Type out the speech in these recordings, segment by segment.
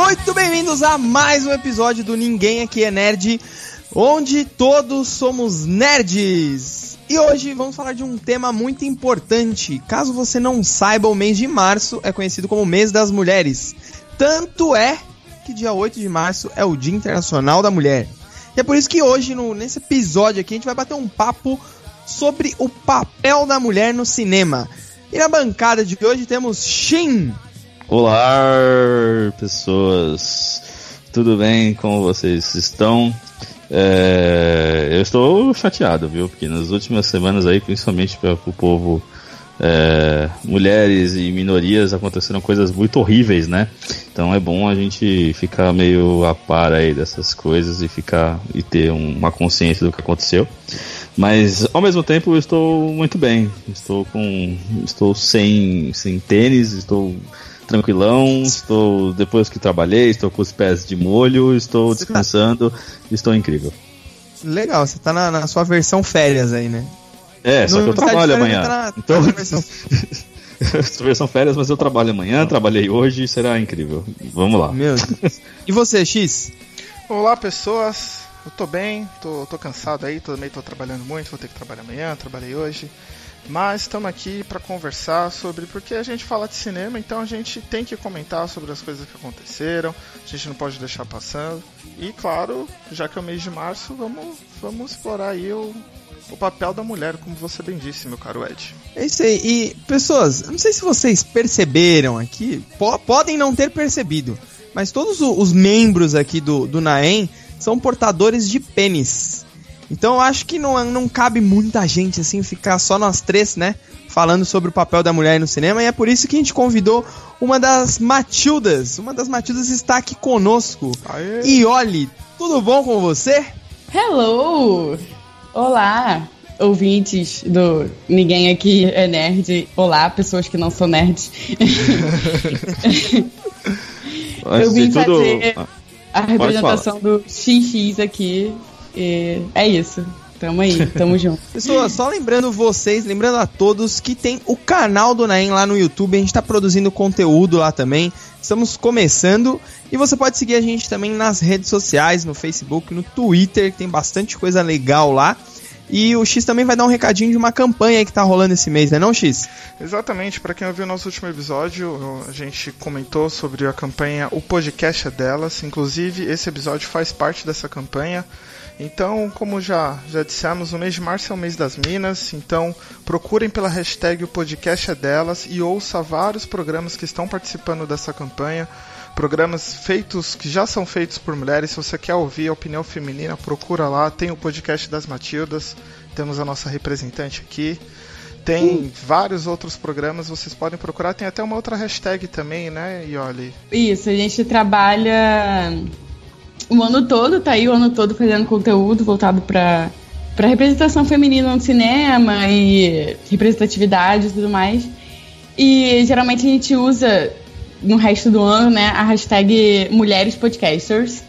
Muito bem-vindos a mais um episódio do Ninguém Aqui é Nerd, onde todos somos nerds. E hoje vamos falar de um tema muito importante. Caso você não saiba, o mês de março é conhecido como mês das mulheres. Tanto é que dia 8 de março é o Dia Internacional da Mulher. E é por isso que hoje, no, nesse episódio aqui, a gente vai bater um papo sobre o papel da mulher no cinema. E na bancada de hoje temos Shin. Olá, pessoas. Tudo bem? Como vocês estão? É, eu estou chateado, viu? Porque nas últimas semanas aí, principalmente para o povo é, mulheres e minorias aconteceram coisas muito horríveis, né? Então é bom a gente ficar meio a par aí dessas coisas e ficar e ter uma consciência do que aconteceu. Mas ao mesmo tempo eu estou muito bem. Estou com estou sem sem tênis, estou tranquilão, estou depois que trabalhei, estou com os pés de molho, estou tá descansando, tá... estou incrível. Legal, você está na, na, sua versão férias aí, né? É, no só que eu trabalho amanhã. Tá na, então, tá versão... versão férias, mas eu trabalho amanhã, trabalhei hoje, será incrível. Vamos lá. Meu Deus. E você, X? Olá, pessoas. Eu tô bem, tô, tô cansado aí, também tô trabalhando muito, vou ter que trabalhar amanhã, trabalhei hoje. Mas estamos aqui para conversar sobre porque a gente fala de cinema, então a gente tem que comentar sobre as coisas que aconteceram, a gente não pode deixar passando. E claro, já que é o mês de março, vamos, vamos explorar aí o, o papel da mulher, como você bem disse, meu caro Ed. É isso aí. E, pessoas, não sei se vocês perceberam aqui, po podem não ter percebido, mas todos os membros aqui do, do Naem são portadores de pênis. Então eu acho que não, não cabe muita gente assim ficar só nós três, né? Falando sobre o papel da mulher no cinema, e é por isso que a gente convidou uma das Matildas. Uma das Matildas está aqui conosco. Aê. E olhe, tudo bom com você? Hello! Olá, ouvintes do Ninguém Aqui é Nerd. Olá, pessoas que não são nerds. Eu vim tudo... fazer a representação do XX aqui e é isso. Tamo aí, tamo junto. Pessoal, só lembrando vocês, lembrando a todos que tem o canal do Naem lá no YouTube, a gente tá produzindo conteúdo lá também. Estamos começando e você pode seguir a gente também nas redes sociais, no Facebook, no Twitter, que tem bastante coisa legal lá. E o X também vai dar um recadinho de uma campanha que tá rolando esse mês, né não, X? Exatamente, para quem ouviu o nosso último episódio, a gente comentou sobre a campanha O Podcast é Delas. Inclusive, esse episódio faz parte dessa campanha. Então, como já, já dissemos, o mês de março é o mês das minas, então procurem pela hashtag o podcast é delas e ouça vários programas que estão participando dessa campanha. Programas feitos, que já são feitos por mulheres. Se você quer ouvir a opinião feminina, procura lá. Tem o podcast das Matildas, temos a nossa representante aqui. Tem vários outros programas, vocês podem procurar. Tem até uma outra hashtag também, né, Ioli? Isso, a gente trabalha o ano todo, tá aí o ano todo fazendo conteúdo voltado para para representação feminina no cinema e representatividade e tudo mais. E geralmente a gente usa no resto do ano, né, a hashtag Mulheres Podcasters.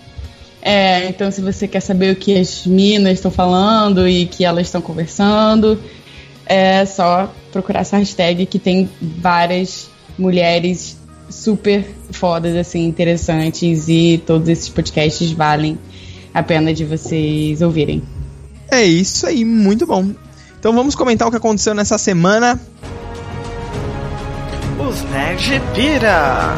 É, então, se você quer saber o que as minas estão falando e que elas estão conversando, é só procurar essa hashtag que tem várias mulheres super fodas, assim, interessantes e todos esses podcasts valem a pena de vocês ouvirem. É isso aí, muito bom. Então vamos comentar o que aconteceu nessa semana. Os Nerd Pira!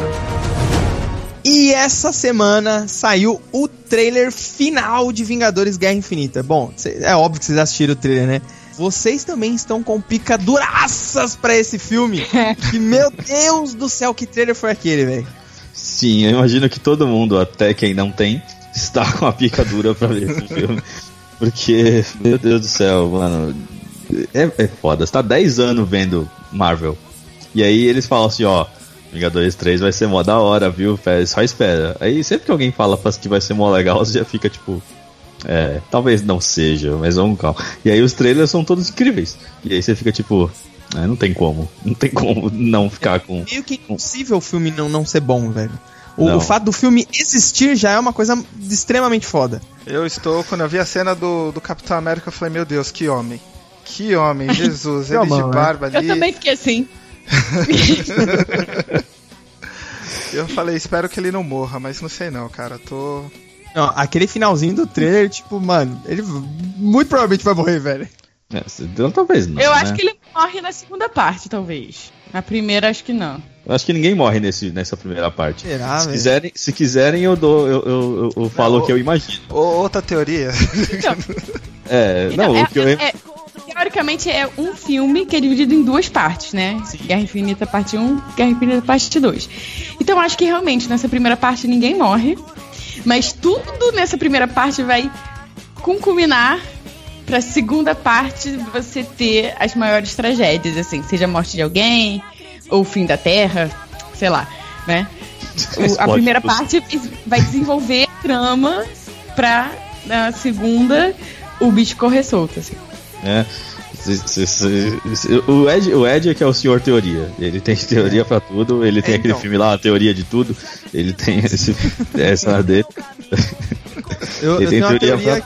E essa semana saiu o trailer final de Vingadores Guerra Infinita. Bom, é óbvio que vocês assistiram o trailer, né? Vocês também estão com picaduraças para esse filme. que, meu Deus do céu, que trailer foi aquele, velho? Sim, eu imagino que todo mundo, até quem não tem, está com a picadura para ver esse filme. Porque, meu Deus do céu, mano, é, é foda. Você tá 10 anos vendo Marvel. E aí eles falam assim, ó, Vingadores 3 vai ser mó da hora, viu? Só espera. Aí sempre que alguém fala que vai ser mó legal, você já fica tipo, é, talvez não seja, mas vamos calma. E aí os trailers são todos incríveis. E aí você fica tipo, é, não tem como. Não tem como não ficar com. É meio que impossível o filme não, não ser bom, velho. O, o, fato do filme existir já é uma coisa extremamente foda. Eu estou, quando eu vi a cena do, do Capitão América, eu falei, meu Deus, que homem. Que homem, Jesus, ele de barba ali. Eu também fiquei assim. Eu falei, espero que ele não morra, mas não sei não, cara. Tô. Não, aquele finalzinho do trailer, tipo, mano, ele muito provavelmente vai morrer, velho. É, então, talvez não. Eu né? acho que ele morre na segunda parte, talvez. Na primeira, acho que não. Eu acho que ninguém morre nesse, nessa primeira parte. Será, se, velho? quiserem, se quiserem, eu dou. Eu, eu, eu, eu falo Não, o que eu imagino. Outra teoria. Então, É, então, não, é- o que eu. é- teoricamente é um filme que é dividido em duas partes, né? Guerra Infinita parte 1, Guerra Infinita parte 2. Então eu acho que realmente nessa primeira parte ninguém morre, mas tudo nessa primeira parte vai concluminar pra segunda parte você ter as maiores tragédias, assim, seja a morte de alguém, ou o fim da Terra, sei lá, né? O- a primeira parte vai desenvolver trama pra na segunda o bicho correr solto, assim. né? O, Ed, o Ed é que é o senhor teoria. Ele tem teoria pra tudo. Ele tem É, aquele então. filme lá, a teoria de tudo. Ele tem esse, essa dele. Eu, Ele eu tem tenho uma teoria teoria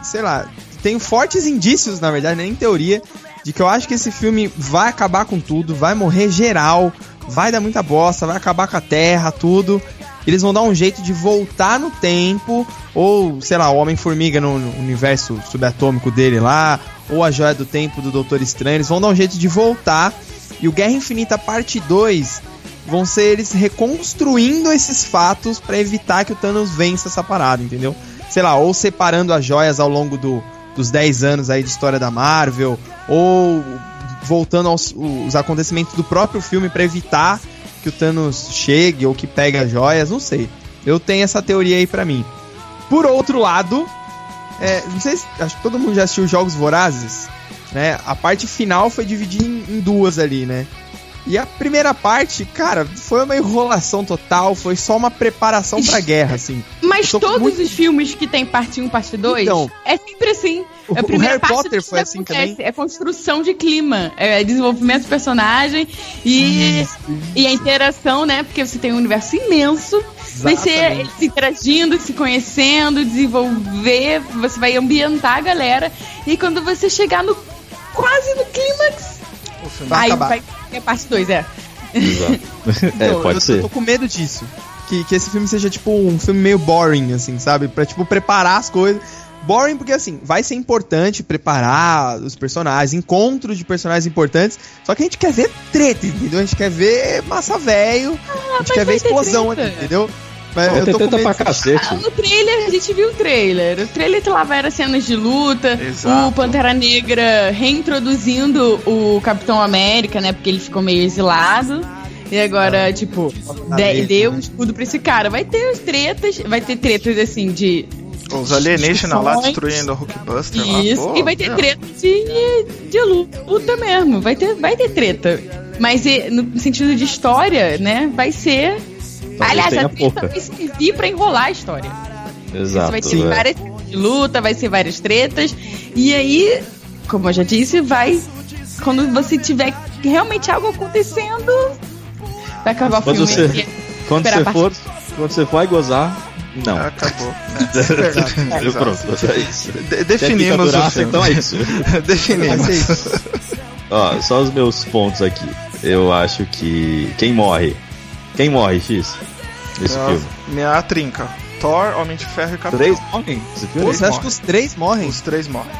que, sei lá, tenho fortes indícios, na verdade, nem teoria, de que eu acho que esse filme vai acabar com tudo, vai morrer geral, vai dar muita bosta, vai acabar com a Terra, tudo. Eles vão dar um jeito de voltar no tempo, ou, sei lá, o Homem-Formiga no, universo subatômico dele lá, ou a Joia do Tempo do Doutor Estranho, eles vão dar um jeito de voltar. E o Guerra Infinita Parte 2 vão ser eles reconstruindo esses fatos pra evitar que o Thanos vença essa parada, entendeu? Sei lá, ou separando as joias ao longo do, dos 10 anos aí de história da Marvel, ou voltando aos os acontecimentos do próprio filme pra evitar que o Thanos chegue ou que pegue as joias, não sei. Eu tenho essa teoria aí pra mim. Por outro lado, é, não sei se, acho que todo mundo já assistiu Jogos Vorazes, né? A parte final foi dividida em, em duas ali, né? E a primeira parte, cara, foi uma enrolação total, foi só uma preparação pra guerra, assim. Mas todos muito- os filmes que tem parte 1, parte 2, Então, é sempre assim. o- a o Harry parte Potter foi assim acontece. também. É construção de clima, é desenvolvimento do personagem e, e a interação, né? Porque você tem um universo imenso. Vai ser Exatamente. eles interagindo, se conhecendo, desenvolver, você vai ambientar a galera. E quando você chegar no quase no clímax, filme Vai aí acabar. vai ter parte 2, é. Exato. é, pode eu, ser. Eu tô com medo disso. Que, que esse filme seja, tipo, um filme meio boring, assim, sabe? Pra, tipo, preparar as coisas. Boring porque, assim, vai ser importante preparar os personagens, encontros de personagens importantes. Só que a gente quer ver treta, entendeu? A gente quer ver massa velho. a gente quer ver Ah, explosão aqui, entendeu? Mas Vai eu medo pra cacete. No trailer, a gente viu o trailer. O trailer lá várias cenas de luta. Exato. O Pantera Negra reintroduzindo o Capitão América, né? Porque ele ficou meio exilado. E agora, tipo, Ah, de- mesmo, deu né? um escudo pra esse cara. Vai ter as tretas, vai ter tretas assim de. Os alienígenas lá destruindo o Hulkbuster lá. Isso. pô, e vai ter meu. treta de, de luta mesmo. Vai ter, vai ter treta. Mas e, no sentido de história, né? Vai ser. Aliás, tenha a treta pouca. vai servir pra enrolar a história. Exato. Você vai ter é. várias de luta, vai ser várias tretas. E aí, como eu já disse, vai. Quando você tiver realmente algo acontecendo, vai acabar o filme. você- Quando você for, quando você for gozar, não. Acabou. Eu, Exato. Pronto, é isso. De- definimos ficar o duraça, filme. então é isso. definimos. Vai ser isso. Ó, só os meus pontos aqui. Eu acho que. Quem morre? Quem morre, X? Nesse Minha- filme. Minha trinca. Thor, Homem de Ferro e Capitão. Três morrem? Esse filme? Três você acha morrem. que os três morrem? Os três morrem.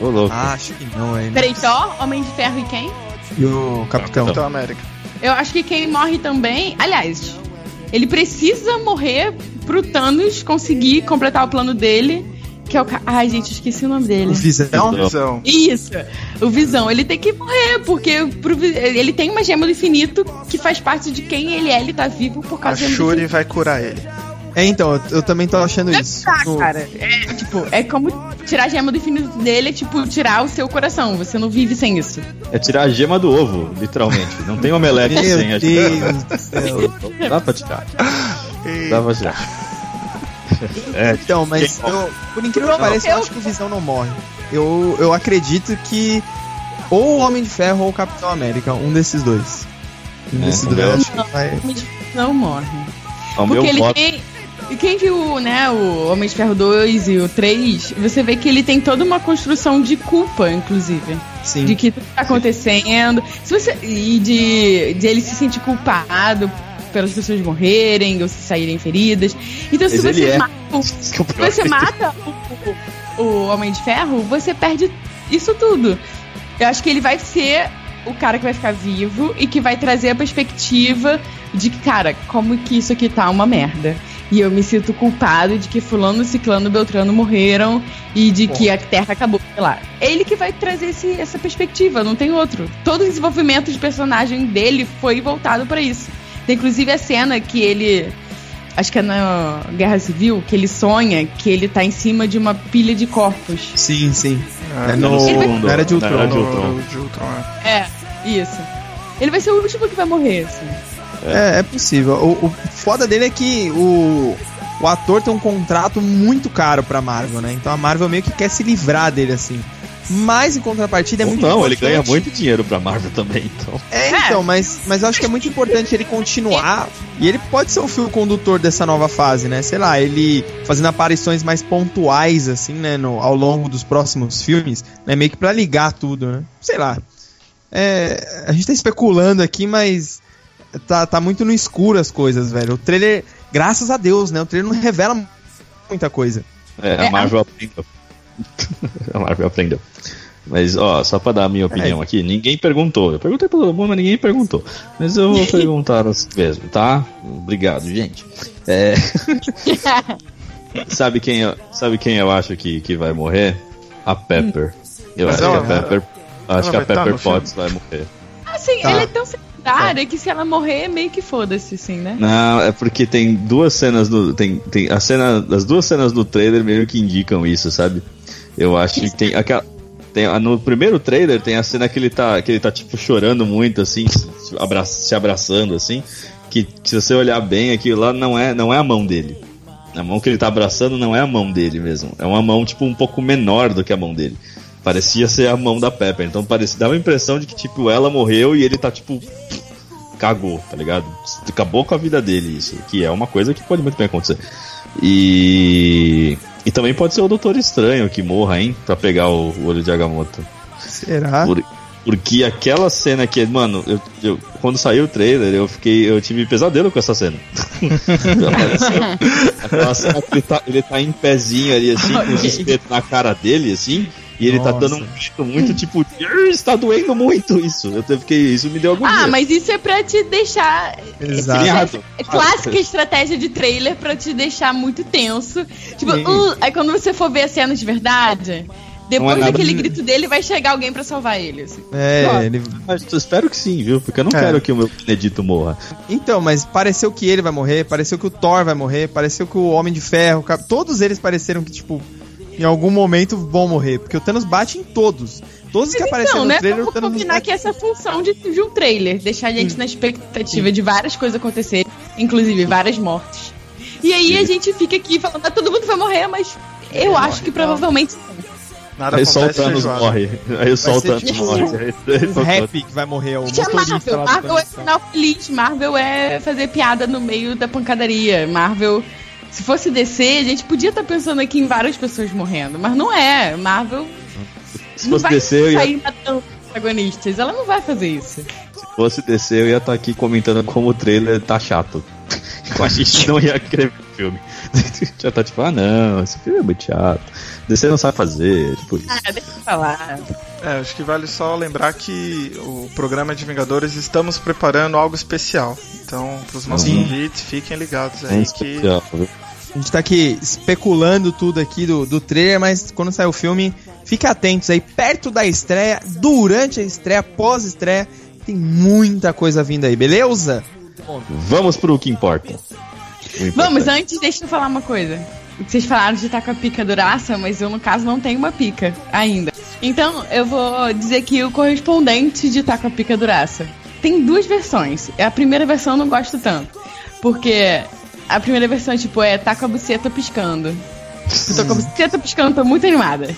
Ô, louco. Ah, acho que não, hein? Peraí, Thor, Homem de Ferro e quem? E o Capitão? Capitão América. Eu acho que quem morre também. Aliás, ele precisa morrer pro Thanos conseguir completar o plano dele. Que é o. ca- Ai, gente, esqueci o nome dele. O Visão? Visão. Isso, o Visão. Ele tem que morrer, porque pro ele tem uma gema do infinito que faz parte de quem ele é. Ele tá vivo por A causa do Shuri vai curar ele. É, então, eu, eu também tô achando isso. Tá, O- cara. É, tipo, é como tirar a gema do infinito dele, é tipo tirar o seu coração. Você não vive sem isso. É tirar a gema do ovo, literalmente. Não tem omelete sem a gema. Deus do céu. Dá pra tirar. Dá pra tirar. É, Então, mas eu, por incrível que pareça, eu Eu- acho que o Visão não morre. Eu, eu acredito que ou o Homem de Ferro ou o Capitão América, um desses dois. Um É, desses dois eu acho que vai. Não morre. Porque ele voto. tem. E quem viu, né, o Homem de Ferro 2 e o 3, você vê que ele tem toda uma construção de culpa, inclusive. Sim. De que tudo tá acontecendo. Se você, e de, de ele se sentir culpado pelas pessoas morrerem ou se saírem feridas. Então, se Mas ele você é. mata, o- é o se você mata o, o Homem de Ferro, você perde isso tudo. Eu acho que ele vai ser o cara que vai ficar vivo e que vai trazer a perspectiva de que, cara, como que isso aqui tá uma merda. E eu me sinto culpado de que fulano, ciclano, beltrano morreram e de que a Terra acabou, sei lá. Ele que vai trazer esse- essa perspectiva, não tem outro. Todo o desenvolvimento de personagem dele foi voltado pra isso. Tem inclusive a cena que ele acho que é na Guerra Civil, que ele sonha que ele tá em cima de uma pilha de corpos. Sim, sim. É, É no no, segundo, na Era de Ultron. Era de Ultron. no de Ultron, é. É, isso. Ele vai ser o último que vai morrer, assim. É, é possível. O, o foda dele é que o, o ator tem um contrato muito caro pra Marvel, né? Então a Marvel meio que quer se livrar dele, assim. Mas em contrapartida é Ou muito não, ele importante- ganha muito dinheiro pra Marvel também, então. É, então, mas, mas eu acho que é muito importante ele continuar. E ele pode ser o fio condutor dessa nova fase, né? Sei lá, ele fazendo aparições mais pontuais, assim, né? No, ao longo dos próximos filmes, né? Meio que pra ligar tudo, né? Sei lá. É, a gente tá especulando aqui, mas tá, tá muito no escuro as coisas, velho. O trailer, graças a Deus, né? O trailer não revela muita coisa. É, É, a Marvel aprendeu. a Marvel aprendeu. Mas, ó, só pra dar a minha opinião aqui, ninguém perguntou. Eu perguntei pra todo mundo, mas ninguém perguntou. Mas eu vou perguntar mesmo, tá? Obrigado, gente. É, sabe, quem eu, sabe quem eu acho que, que vai morrer? A Pepper. Eu Mas acho ela- que a Pepper. Acho que a tá Pepper filme? Potts vai morrer. Assim, Tá. ele é tão secundário que se ela morrer, meio que foda-se, assim, né? Não, é porque tem duas cenas do. Tem, tem a cena. As duas cenas do trailer meio que indicam isso, sabe? Eu acho que tem aquela. Tem, no primeiro trailer tem a cena que ele tá, que ele tá tipo chorando muito, assim, se, abra- se abraçando, assim. Que se você olhar bem, aquilo lá não é, não é a mão dele. A mão que ele tá abraçando não é a mão dele mesmo. É uma mão, tipo, um pouco menor do que a mão dele. Parecia ser a mão da Pepper. Então parecia, dava a impressão de que, tipo, ela morreu e ele tá, tipo, cagou, tá ligado? Acabou com a vida dele isso, que é uma coisa que pode muito bem acontecer. E e também pode ser o Doutor Estranho que morra, hein, Pra pegar o, o olho de Agamotto. Será? Por- porque aquela cena que, mano, eu, eu- quando saiu o trailer, eu fiquei, eu tive pesadelo com essa cena. Aquela cena que ele tá, ele tá em pezinho ali, assim, com os espetos na cara dele, assim, e ele tá Nossa. dando um grito muito, tipo, "Ih, está doendo muito isso. Eu fiquei, isso me deu algum Ah, mas isso é pra te deixar. Exato. Criado. É clássica estratégia de trailer pra te deixar muito tenso. Tipo, uh, aí quando você for ver a cena de verdade, depois nada- daquele grito dele, vai chegar alguém pra salvar ele. assim. É, ele. Mas eu espero que sim, viu? Porque eu não É. quero que o meu Benedito morra. Então, mas pareceu que ele vai morrer, pareceu que o Thor vai morrer, pareceu que o Homem de Ferro, todos eles pareceram que, tipo, em algum momento vão morrer, porque o Thanos bate em todos. Todos que apareceram Então, no né? trailer, o Vamos Thanos combinar que essa é a função de, de um trailer. Deixar a gente na expectativa de várias coisas acontecerem, inclusive várias mortes. E aí a gente fica aqui falando, ah, todo mundo vai morrer, mas eu acho que provavelmente Nada Aí só o acontece Thanos feijoada. morre. Aí só o Thanos morre. O rap que vai morrer, o Gente, é motorista Marvel. Marvel é final feliz. Marvel é fazer piada no meio da pancadaria. Marvel. Se fosse DC, a gente podia estar pensando aqui em várias pessoas morrendo, mas não é. Marvel Se não fosse vai descer, eu ia sair matando protagonistas. Ela não vai fazer isso. Se fosse descer, eu ia estar aqui comentando como o trailer tá chato. a gente não ia escrever o filme. Já tá tipo, ah não, esse filme é muito chato. DC não sabe fazer, tipo isso. Ah, deixa eu falar. É, acho que vale só lembrar que o programa de Vingadores estamos preparando algo especial. Então, pros nossos Sim. ouvintes, fiquem ligados É aí que especial, viu? A gente tá aqui especulando tudo aqui do, do trailer, mas quando sair o filme, fique atentos aí, perto da estreia, durante a estreia, pós-estreia, tem muita coisa vindo aí, beleza? Vamos pro que importa. Vamos, antes, deixa eu falar uma coisa. Vocês falaram de estar com a pica duraça, mas eu, no caso, não tenho uma pica ainda. Então, eu vou dizer que o correspondente de estar com a pica duraça. Tem duas versões. A primeira versão eu não gosto tanto. Porque a primeira versão, tipo, é tá com a buceta piscando. Eu tô com a buceta piscando, tô muito animada.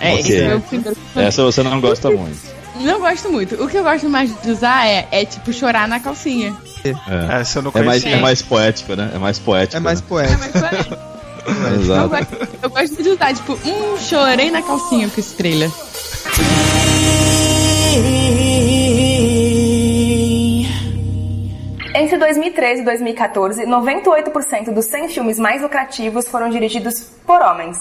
É, Ok. esse é primeiro. Essa você não gosta muito. Não gosto muito. O que eu gosto mais de usar é, é tipo, chorar na calcinha. É, essa eu não é, mais, é mais poético, né? É mais poético. É mais né? É, poético. Foi- Eu Exato. gosto, eu gosto de usar, tipo, hum, chorei na calcinha com trailer. Entre 2013 e 2014, 98% dos 100 filmes mais lucrativos foram dirigidos por homens.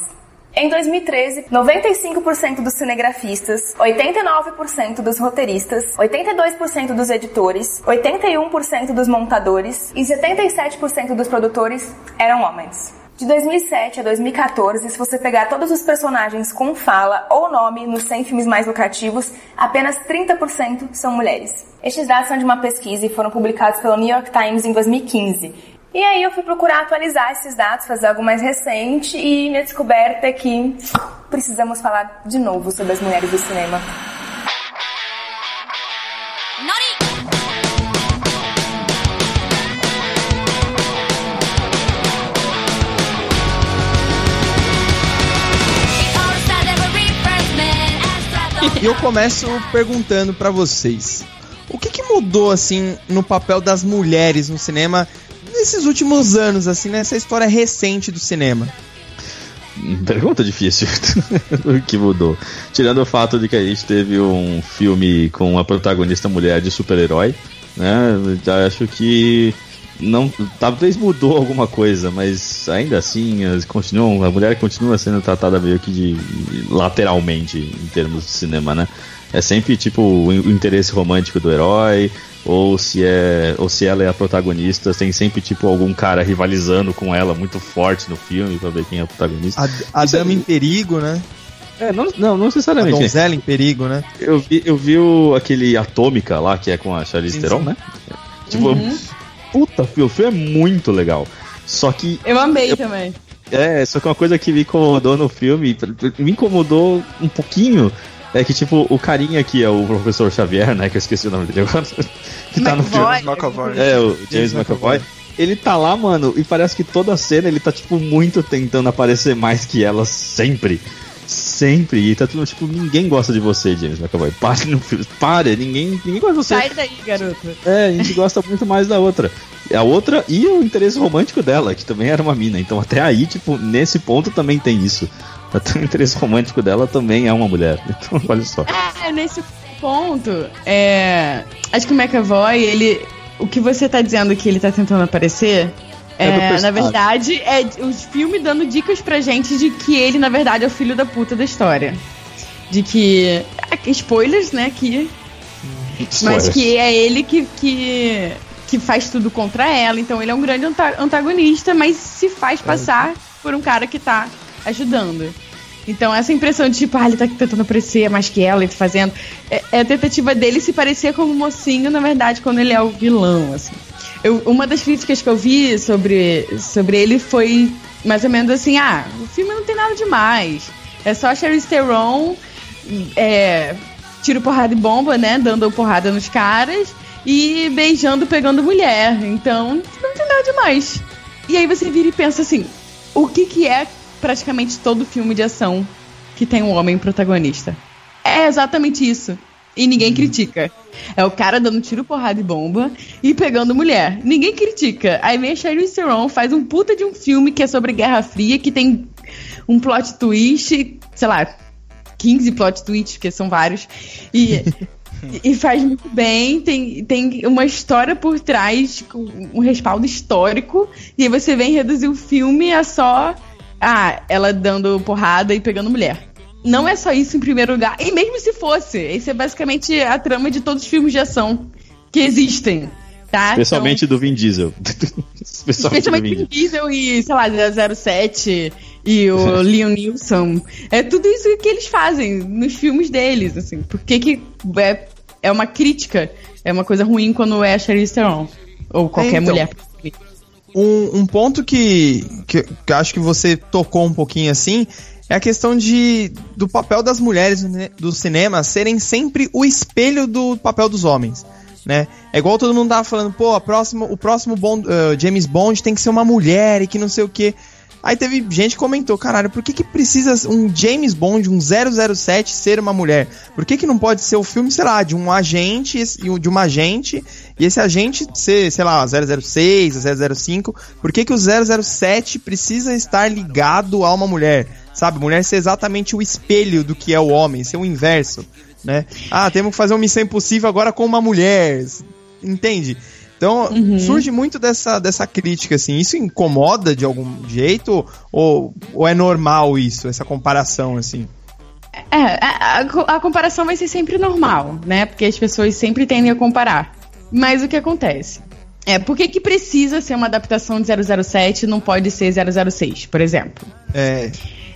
Em 2013, 95% dos cinegrafistas, 89% dos roteiristas, 82% dos editores, 81% dos montadores e 77% dos produtores eram homens. De 2007 a 2014, se você pegar todos os personagens com fala ou nome nos 100 filmes mais lucrativos, apenas 30% são mulheres. Estes dados são de uma pesquisa e foram publicados pelo New York Times em 2015. E aí eu fui procurar atualizar esses dados, fazer algo mais recente e minha descoberta é que precisamos falar de novo sobre as mulheres do cinema. E eu começo perguntando pra vocês: o que, que mudou assim no papel das mulheres no cinema nesses últimos anos, assim, nessa história recente do cinema? Pergunta difícil. o que mudou? Tirando o fato de que a gente teve um filme com uma protagonista mulher de super-herói, né? Acho que não talvez mudou alguma coisa, mas ainda assim as continuam, a mulher continua sendo tratada meio que de, lateralmente em termos de cinema, né? É sempre tipo o, interesse romântico do herói, ou se é ou se ela é a protagonista, tem sempre tipo algum cara rivalizando com ela muito forte no filme pra ver quem é o protagonista. A, a dama é... em perigo, né? É, não, não, não necessariamente. A donzela em perigo, né? Eu vi, eu vi o, aquele Atômica lá, que é com a Charlize Theron, né? Tipo, uhum. Puta, o filme é muito legal. Só que. Eu amei eu, também. É, só que uma coisa que me incomodou no filme, me incomodou um pouquinho, é que, tipo, o carinha aqui é o professor Xavier, né? Que eu esqueci o nome dele agora. que tá no filme. McAvoy. É, o James, James McAvoy. Ele tá lá, mano, e parece que toda a cena ele tá, tipo, muito tentando aparecer mais que ela sempre. Sempre. E tá tudo, tipo, ninguém gosta de você, James McAvoy. Pare no filme. Pare, ninguém, ninguém gosta de você. Sai daí, garoto. É, a gente gosta muito mais da outra. A outra e o interesse romântico dela, que também era uma mina. Então até aí, tipo, nesse ponto também tem isso. Até o interesse romântico dela também é uma mulher. Então, olha só. É, nesse ponto, é, acho que o McAvoy, ele. O que você tá dizendo que ele tá tentando aparecer. É, é na verdade, é o filme dando dicas pra gente de que ele, na verdade, é o filho da puta da história. De que. É, spoilers, né? Que. Spoilers. Mas que é ele que, que, que faz tudo contra ela. Então ele é um grande antagonista, mas se faz é. passar por um cara que tá ajudando. Então, essa impressão de tipo, ah, ele tá tentando aparecer mais que ela, ele tá fazendo. É, é, a tentativa dele se parecer como mocinho, na verdade, quando ele é o vilão, assim. Eu, uma das críticas que eu vi sobre, sobre ele foi mais ou menos assim: ah, o filme não tem nada demais. É só a Charlize Theron é, tiro porrada e bomba, né? Dando porrada nos caras e beijando, pegando mulher. Então, não tem nada demais. E aí você vira e pensa assim: o que, que é praticamente todo filme de ação que tem um homem protagonista. É exatamente isso. E ninguém critica. É o cara dando tiro, porrada e bomba e pegando mulher. Ninguém critica. Aí vem a Charlize Theron, faz um puta de um filme que é sobre Guerra Fria, que tem um plot twist, sei lá, 15 plot twists, porque são vários. E, e faz muito bem, tem, tem uma história por trás, um respaldo histórico. E aí você vem reduzir o filme a só ah, ela dando porrada e pegando mulher. Não é só isso em primeiro lugar. E mesmo se fosse, esse é basicamente a trama de todos os filmes de ação que existem. Tá? Especialmente então, do Vin Diesel. especialmente, do Vin Diesel e, sei lá, 07 e o Liam Neeson. É tudo isso que eles fazem nos filmes deles, assim. Por que que é, é uma crítica, é uma coisa ruim quando é a Charlize Theron ou qualquer então, mulher. Um, um ponto que, que, que eu acho que você tocou um pouquinho assim é a questão de do papel das mulheres do cinema serem sempre o espelho do papel dos homens. Né? É igual todo mundo tava falando, pô, próxima, o próximo Bond, uh, James Bond tem que ser uma mulher e que não sei o que. Aí teve gente que comentou, caralho, por que, que precisa um James Bond, um 007 ser uma mulher? Por que, que não pode ser o filme, sei lá, de um agente, de uma agente, e esse agente ser, sei lá, 006, 005? Por que, que o 007 precisa estar ligado a uma mulher? Sabe, mulher ser exatamente o espelho do que é o homem, ser o inverso, né? Ah, temos que fazer uma missão impossível agora com uma mulher, entende? Então, uhum. surge muito dessa, dessa crítica, assim. Isso incomoda de algum jeito? Ou, ou é normal isso, essa comparação, assim? É, a, a, comparação vai ser sempre normal, né? Porque as pessoas sempre tendem a comparar. Mas o que acontece? É, por que, que precisa ser uma adaptação de 007 e não pode ser 006, por exemplo? É.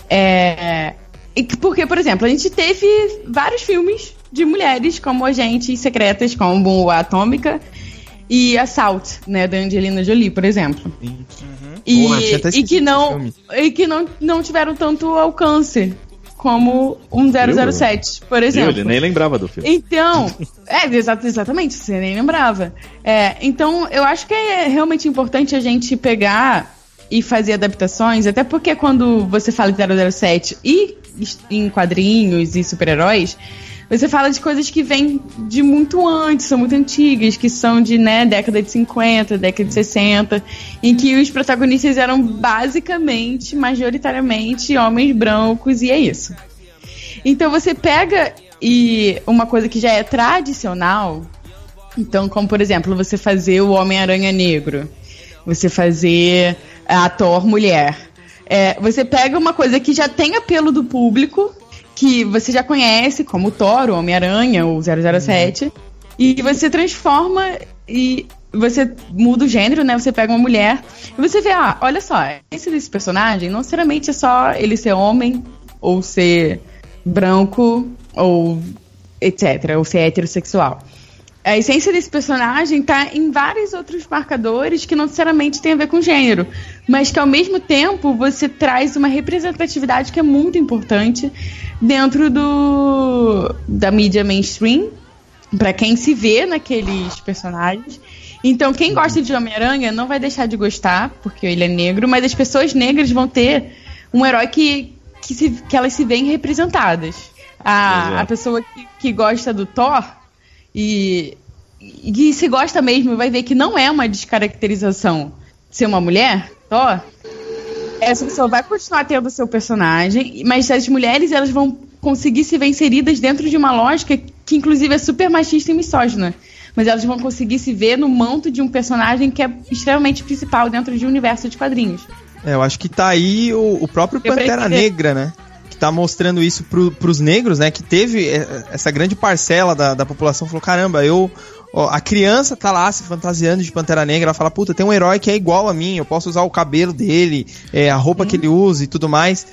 É. Porque, por exemplo, a gente teve vários filmes de mulheres como agentes secretas, como a Atômica e Assault, né, da Angelina Jolie, por exemplo. Uhum. E, e que não e que não, não tiveram tanto alcance como um 007, por exemplo. Eu, nem lembrava do filme. Então, é, exatamente, você nem lembrava. É, então, eu acho que é realmente importante a gente pegar e fazer adaptações, até porque quando você fala de 007 e em quadrinhos e super-heróis, você fala de coisas que vêm de muito antes, são muito antigas, que são de, né, década de 50, década de 60, em que os protagonistas eram basicamente, majoritariamente, homens brancos, e é isso. Então você pega e uma coisa que já é tradicional, então, como por exemplo, você fazer o Homem-Aranha Negro, você fazer a Thor mulher. É, você pega uma coisa que já tem apelo do público, que você já conhece, como Thor, o Homem-Aranha, ou 007, uhum. e você transforma e você muda o gênero, né? Você pega uma mulher e você vê, ah, olha só, esse desse personagem não necessariamente é só ele ser homem ou ser branco ou etc, ou ser heterossexual. A essência desse personagem está em vários outros marcadores que não necessariamente tem a ver com gênero, mas que ao mesmo tempo você traz uma representatividade que é muito importante dentro do da mídia mainstream para quem se vê naqueles personagens. Então, quem gosta de Homem-Aranha não vai deixar de gostar, porque ele é negro, mas as pessoas negras vão ter um herói que, que, se, que elas se veem representadas. A, a pessoa que, que gosta do Thor e, e se gosta mesmo vai ver que não é uma descaracterização ser uma mulher, Thor, essa pessoa vai continuar tendo seu personagem, mas as mulheres elas vão conseguir se ver inseridas dentro de uma lógica que inclusive é super machista e misógina. Mas elas vão conseguir se ver no manto de um personagem que é extremamente principal dentro de um universo de quadrinhos. É, eu acho que tá aí o, o próprio Pantera Negra, né? Tá mostrando isso pro, pros negros, né? Que teve é, essa grande parcela da, da população falou: caramba, eu Ó, a criança tá lá se fantasiando de Pantera Negra, ela fala, puta, tem um herói que é igual a mim, eu posso usar o cabelo dele, é, a roupa hum. que ele usa e tudo mais.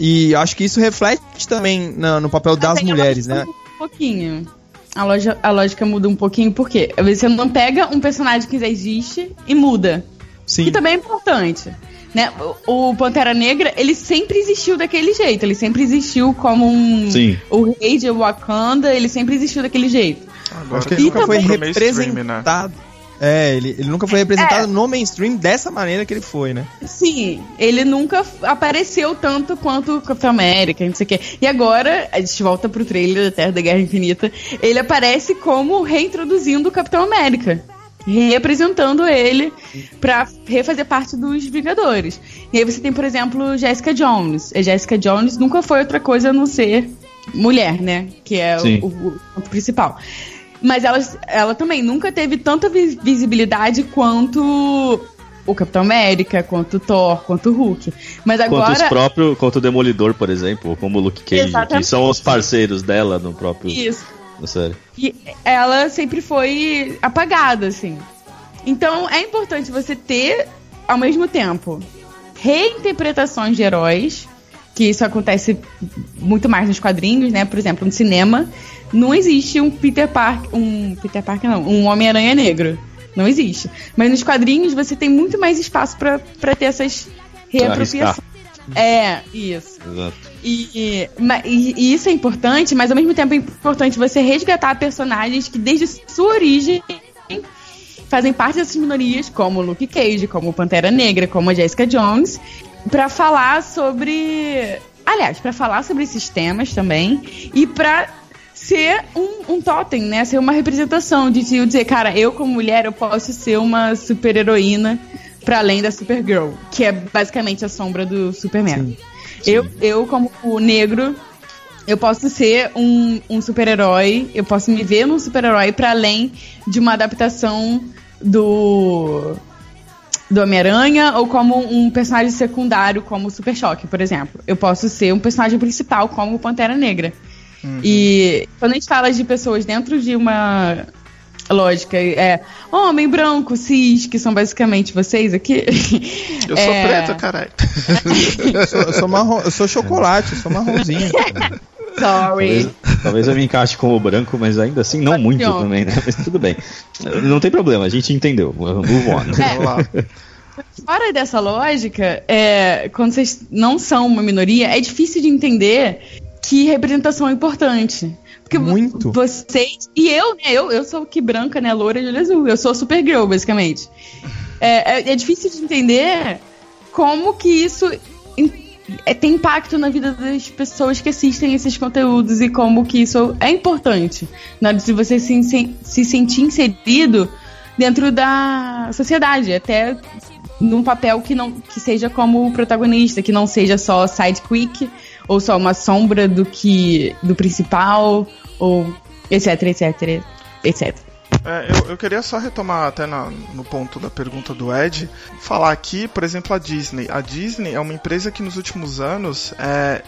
E acho que isso reflete também no, no papel das mulheres, né? Um pouquinho. A, loja, a lógica muda um pouquinho, porque às vezes você não pega um personagem que já existe e muda. Sim. Que também é importante. Né? O, Pantera Negra, ele sempre existiu daquele jeito. Ele sempre existiu como um. Sim. O rei de Wakanda, ele sempre existiu daquele jeito. Agora Acho que ele nunca foi representado. Né? É, ele, ele nunca foi representado é. no mainstream dessa maneira que ele foi, né? Sim, ele nunca apareceu tanto quanto o Capitão América, não sei o quê. E agora, a gente volta pro trailer da Terra da Guerra Infinita, ele aparece como reintroduzindo o Capitão América. Representando ele pra refazer parte dos Vingadores. E aí você tem, por exemplo, Jessica Jones. A Jessica Jones nunca foi outra coisa a não ser mulher, né? Que é o, o, o principal. Mas ela, ela também nunca teve tanta visibilidade quanto o Capitão América, quanto o Thor, quanto o Hulk. Mas agora. Quanto os próprios, quanto o Demolidor, por exemplo, como o Luke Cage, Exatamente. que são os parceiros dela no próprio. Isso. Série. E ela sempre foi apagada, assim. Então é importante você ter, ao mesmo tempo, reinterpretações de heróis, que isso acontece muito mais nos quadrinhos, né? Por exemplo, no cinema não existe um Peter Parker, um Peter Parker não, um Homem-Aranha negro. Não existe. Mas nos quadrinhos você tem muito mais espaço para ter essas reapropriações. É, isso. Exato. E, e, e, isso é importante, mas ao mesmo tempo é importante você resgatar personagens que desde sua origem fazem parte dessas minorias, como o Luke Cage, como o Pantera Negra, como a Jessica Jones, para falar sobre. Aliás, para falar sobre esses temas também e para ser um, um totem, né? Ser uma representação de dizer, cara, eu como mulher eu posso ser uma super heroína para além da Supergirl, que é basicamente a sombra do Superman. Sim. Sim. Eu, eu como negro eu posso ser um, um super-herói, eu posso me ver num super-herói para além de uma adaptação do do Homem-Aranha ou como um personagem secundário como o Super Choque, por exemplo. Eu posso ser um personagem principal como o Pantera Negra. Uhum. E quando a gente fala de pessoas dentro de uma lógica, é homem branco, cis, que são basicamente vocês aqui. Eu é... sou preto, caralho. eu, sou, eu, sou marrom, eu sou chocolate, eu sou marronzinho. Sorry. Talvez, talvez eu me encaixe como branco, mas ainda assim não muito também, né? Mas tudo bem. Não tem problema, a gente entendeu. Move on. É. Fora dessa lógica, é, quando vocês não são uma minoria, é difícil de entender que representação é importante. Porque Muito. vocês. E eu, né? Eu, eu sou que branca, né? Loura de olho azul. Eu sou super girl, basicamente. É, é, é difícil de entender como que isso é, tem impacto na vida das pessoas que assistem esses conteúdos e como que isso é importante na hora de você se, se, se sentir inserido dentro da sociedade, até num papel que não que seja como protagonista, que não seja só sidekick ou só uma sombra do que do principal ou etc, etc, etc. É, eu, eu, queria só retomar até na, no ponto da pergunta do Ed, falar aqui, por exemplo, a Disney. A Disney é uma empresa que nos últimos anos é,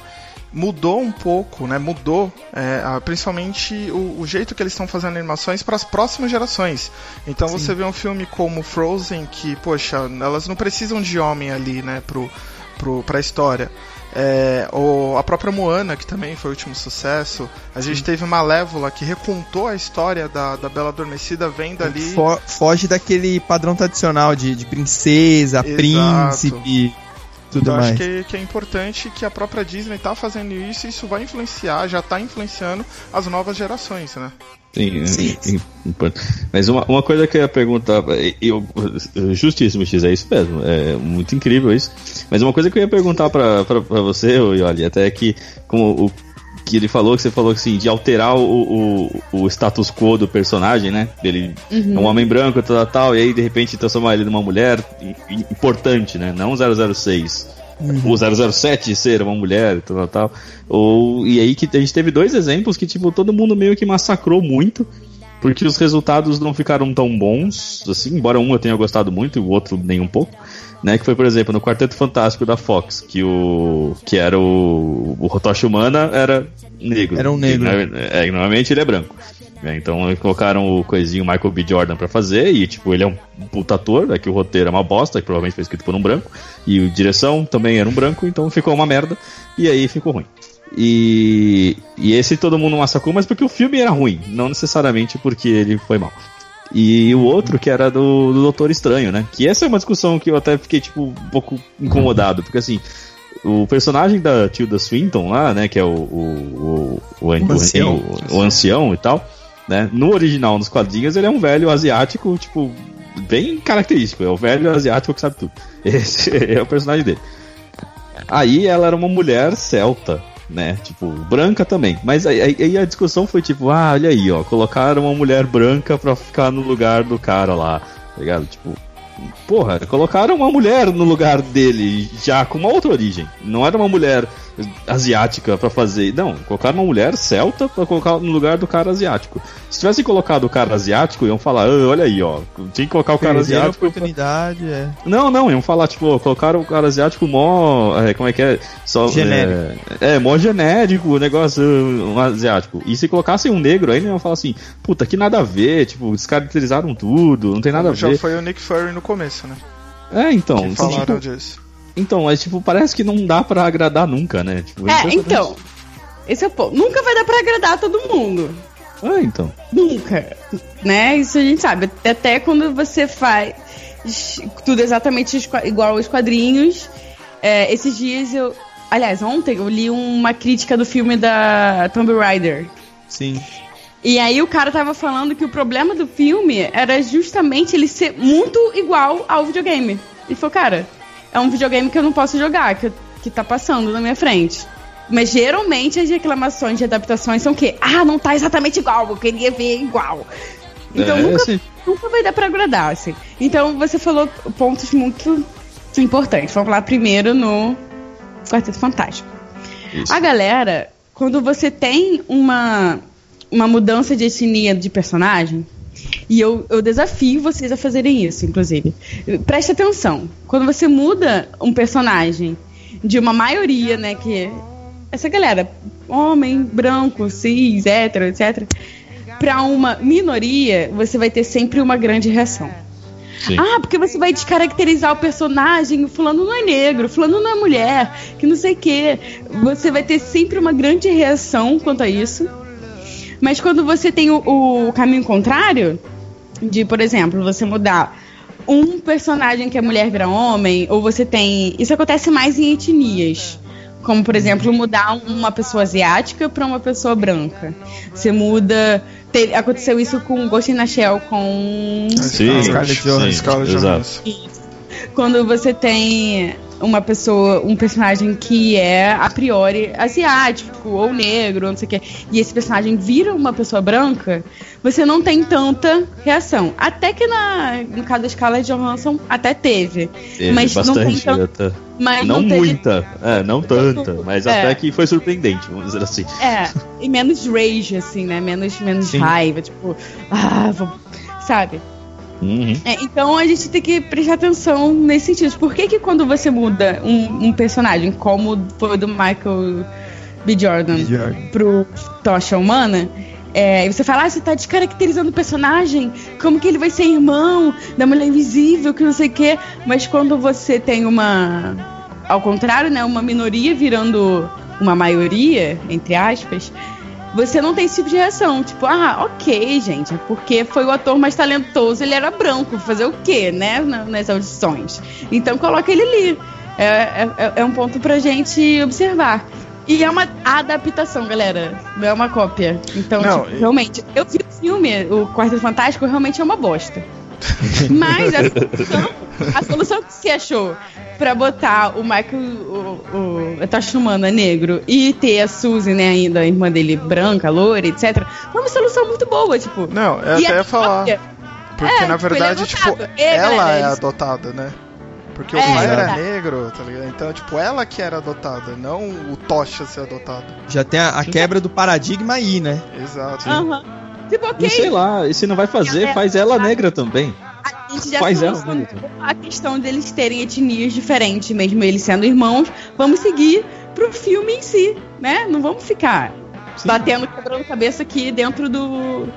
mudou um pouco, né? Mudou é, principalmente o, o, jeito que eles estão fazendo animações para as próximas gerações. Então Sim. você vê um filme como Frozen que, poxa, elas não precisam de homem ali, né? Pro, pro, pra história. É, ou a própria Moana, que também foi o último sucesso. A gente teve Malévola, que recontou a história da, da Bela Adormecida, vendo ali. Fo foge daquele padrão tradicional de, de princesa, Exato. príncipe tudo então, mais. acho que, que, é importante que a própria Disney tá fazendo isso e isso vai influenciar, já tá influenciando as novas gerações, né? Sim, Sim. É, mas uma, uma coisa que eu ia perguntar, eu, justíssimo, X, é isso mesmo, é muito incrível isso. Mas uma coisa que eu ia perguntar pra, pra, pra você, Yoli, até é que como o que ele falou, que você falou assim, de alterar o, o, o status quo do personagem, né? Ele uhum. é um homem branco, tal, tal, e aí de repente transformar ele numa mulher importante, né? Não 006. Uhum. O 007 ser uma mulher, tal, tal. Ou, e aí que a gente teve dois exemplos que, tipo, todo mundo meio que massacrou muito porque os resultados não ficaram tão bons, assim, embora um eu tenha gostado muito e o outro nem um pouco né? Que foi, por exemplo, no Quarteto Fantástico da Fox, que o que era o, o Rotoshi Humana era negro. Era um negro. é, normalmente ele é branco. É, então eles colocaram o coisinho Michael B. Jordan para fazer e, tipo, ele é um puta ator, é que o roteiro é uma bosta, que provavelmente foi escrito por um branco, e a direção também era um branco, então ficou uma merda, e aí ficou ruim. E, e esse todo mundo massacrou, mas porque o filme era ruim, não necessariamente porque ele foi mal. E o outro que era do, do Doutor Estranho, né? Que essa é uma discussão que eu até fiquei, tipo, um pouco incomodado, porque assim, o personagem da Tilda Swinton lá, né, que é o, o, o, o, o ancião. O, o, ancião e tal, né, no original, nos quadrinhos, ele é um velho asiático, tipo, bem característico, é o velho asiático que sabe tudo. Esse é o personagem dele. Aí ela era uma mulher celta, né? Tipo, branca também. Mas aí, aí, a discussão foi tipo, ah, olha aí, ó, colocaram uma mulher branca pra ficar no lugar do cara lá, tá ligado? Tipo, porra, colocaram uma mulher no lugar dele já com uma outra origem. Não era uma mulher asiática para fazer. Não, colocaram uma mulher celta para colocar no lugar do cara asiático. Se tivessem colocado o cara asiático, iam falar, ah, olha aí, ó, tinha que colocar o cara Perderam asiático. oportunidade, é. Não, não, iam falar, tipo, colocaram o cara asiático mó. É, como é que é? Só, genérico. É, é, mó genérico o negócio um asiático. E se colocassem um negro aí, iam falar assim, puta, que nada a ver, tipo, descaracterizaram tudo, não tem nada já a ver. Já foi o Nick Fury no começo, né? É, então. Que falaram tipo, disso. Então, mas tipo, parece que não dá para agradar nunca, né? Tipo, é, é então. Esse é o ponto. Nunca vai dar para agradar todo mundo. Ah, então. Nunca. Né? Isso a gente sabe. Até quando você faz tudo exatamente igual aos quadrinhos. É, esses dias eu. Aliás, ontem eu li uma crítica do filme da Tomb Raider. Sim. E aí o cara tava falando que o problema do filme era justamente ele ser muito igual ao videogame. Ele falou, cara, é um videogame que eu não posso jogar, que, que tá passando na minha frente. Mas geralmente as reclamações de adaptações são que, ah, não tá exatamente igual, eu queria ver igual. Então é, nunca, nunca vai dar pra agradar, assim. Então você falou pontos muito importantes. Vamos falar primeiro no Quarteto Fantástico. Isso. A galera, quando você tem uma, uma mudança de etnia de personagem, E eu, eu desafio vocês a fazerem isso, inclusive. Preste atenção. Quando você muda um personagem de uma maioria, né, que essa galera, homem, branco, cis, hétero, etc, para uma minoria, você vai ter sempre uma grande reação. Sim. Ah, porque você vai descaracterizar o personagem, fulano não é negro, fulano não é mulher, que não sei o quê. Você vai ter sempre uma grande reação quanto a isso. Mas quando você tem o, o caminho contrário, de, por exemplo, você mudar um personagem que é mulher vira homem, ou você tem. Isso acontece mais em etnias. Como, por exemplo, mudar uma pessoa asiática para uma pessoa branca. Você muda. Te, aconteceu isso com Ghost in the Shell com. Sim, Scarlett Johansson. Quando você tem uma pessoa, um personagem que é a priori asiático ou negro, não sei o quê, e esse personagem vira uma pessoa branca, você não tem tanta reação. Até que na, no caso da Scarlett Johansson até teve. teve mas bastante, não tem tanta. Mas não, não teve... muita, é, não tanta, mas é. até que foi surpreendente, vamos dizer assim. É, e menos rage, assim, né? Menos, menos raiva, tipo, ah, vou, sabe? Uhum. É, então a gente tem que prestar atenção nesse sentido. Por que, que quando você muda um, um personagem, como foi do Michael B. Jordan, B. Jordan. pro Tocha Humana, é, e você fala, ah, você tá descaracterizando o personagem, como que ele vai ser irmão da mulher invisível, que não sei o quê. Mas quando você tem uma. Ao contrário, né? Uma minoria virando uma maioria, entre aspas, você não tem esse tipo de reação. Tipo, ah, ok, gente, é porque foi o ator mais talentoso, ele era branco, fazer o quê, né? Nas audições. Então coloca ele ali. É, é, é um ponto pra gente observar. E é uma adaptação, galera. Não é uma cópia. Então, não, tipo, realmente, eu vi o filme, o Quarto Fantástico, realmente é uma bosta. Mas a solução, a solução que você achou pra botar o Michael, o, o, Humana negro e ter a Suzy, né, ainda, a irmã dele branca, loura, etc. Foi uma solução muito boa, tipo. Não, eu até ia falar. Porque é, na tipo, é verdade, tipo, é, ela galera, é adotada, né? Porque é, o pai era negro, tá ligado? Então, tipo, ela que era adotada, não o Tocha ser adotado. Já tem a, a quebra do paradigma aí, né? Exato. Uhum. Tipo, okay. E sei lá, e se não vai fazer, faz ela negra também a gente já Faz ela, a questão deles terem etnias diferentes, mesmo eles sendo irmãos. Vamos seguir pro filme em si, né? Não vamos ficar Sim. batendo, quebrando cabeça aqui dentro do.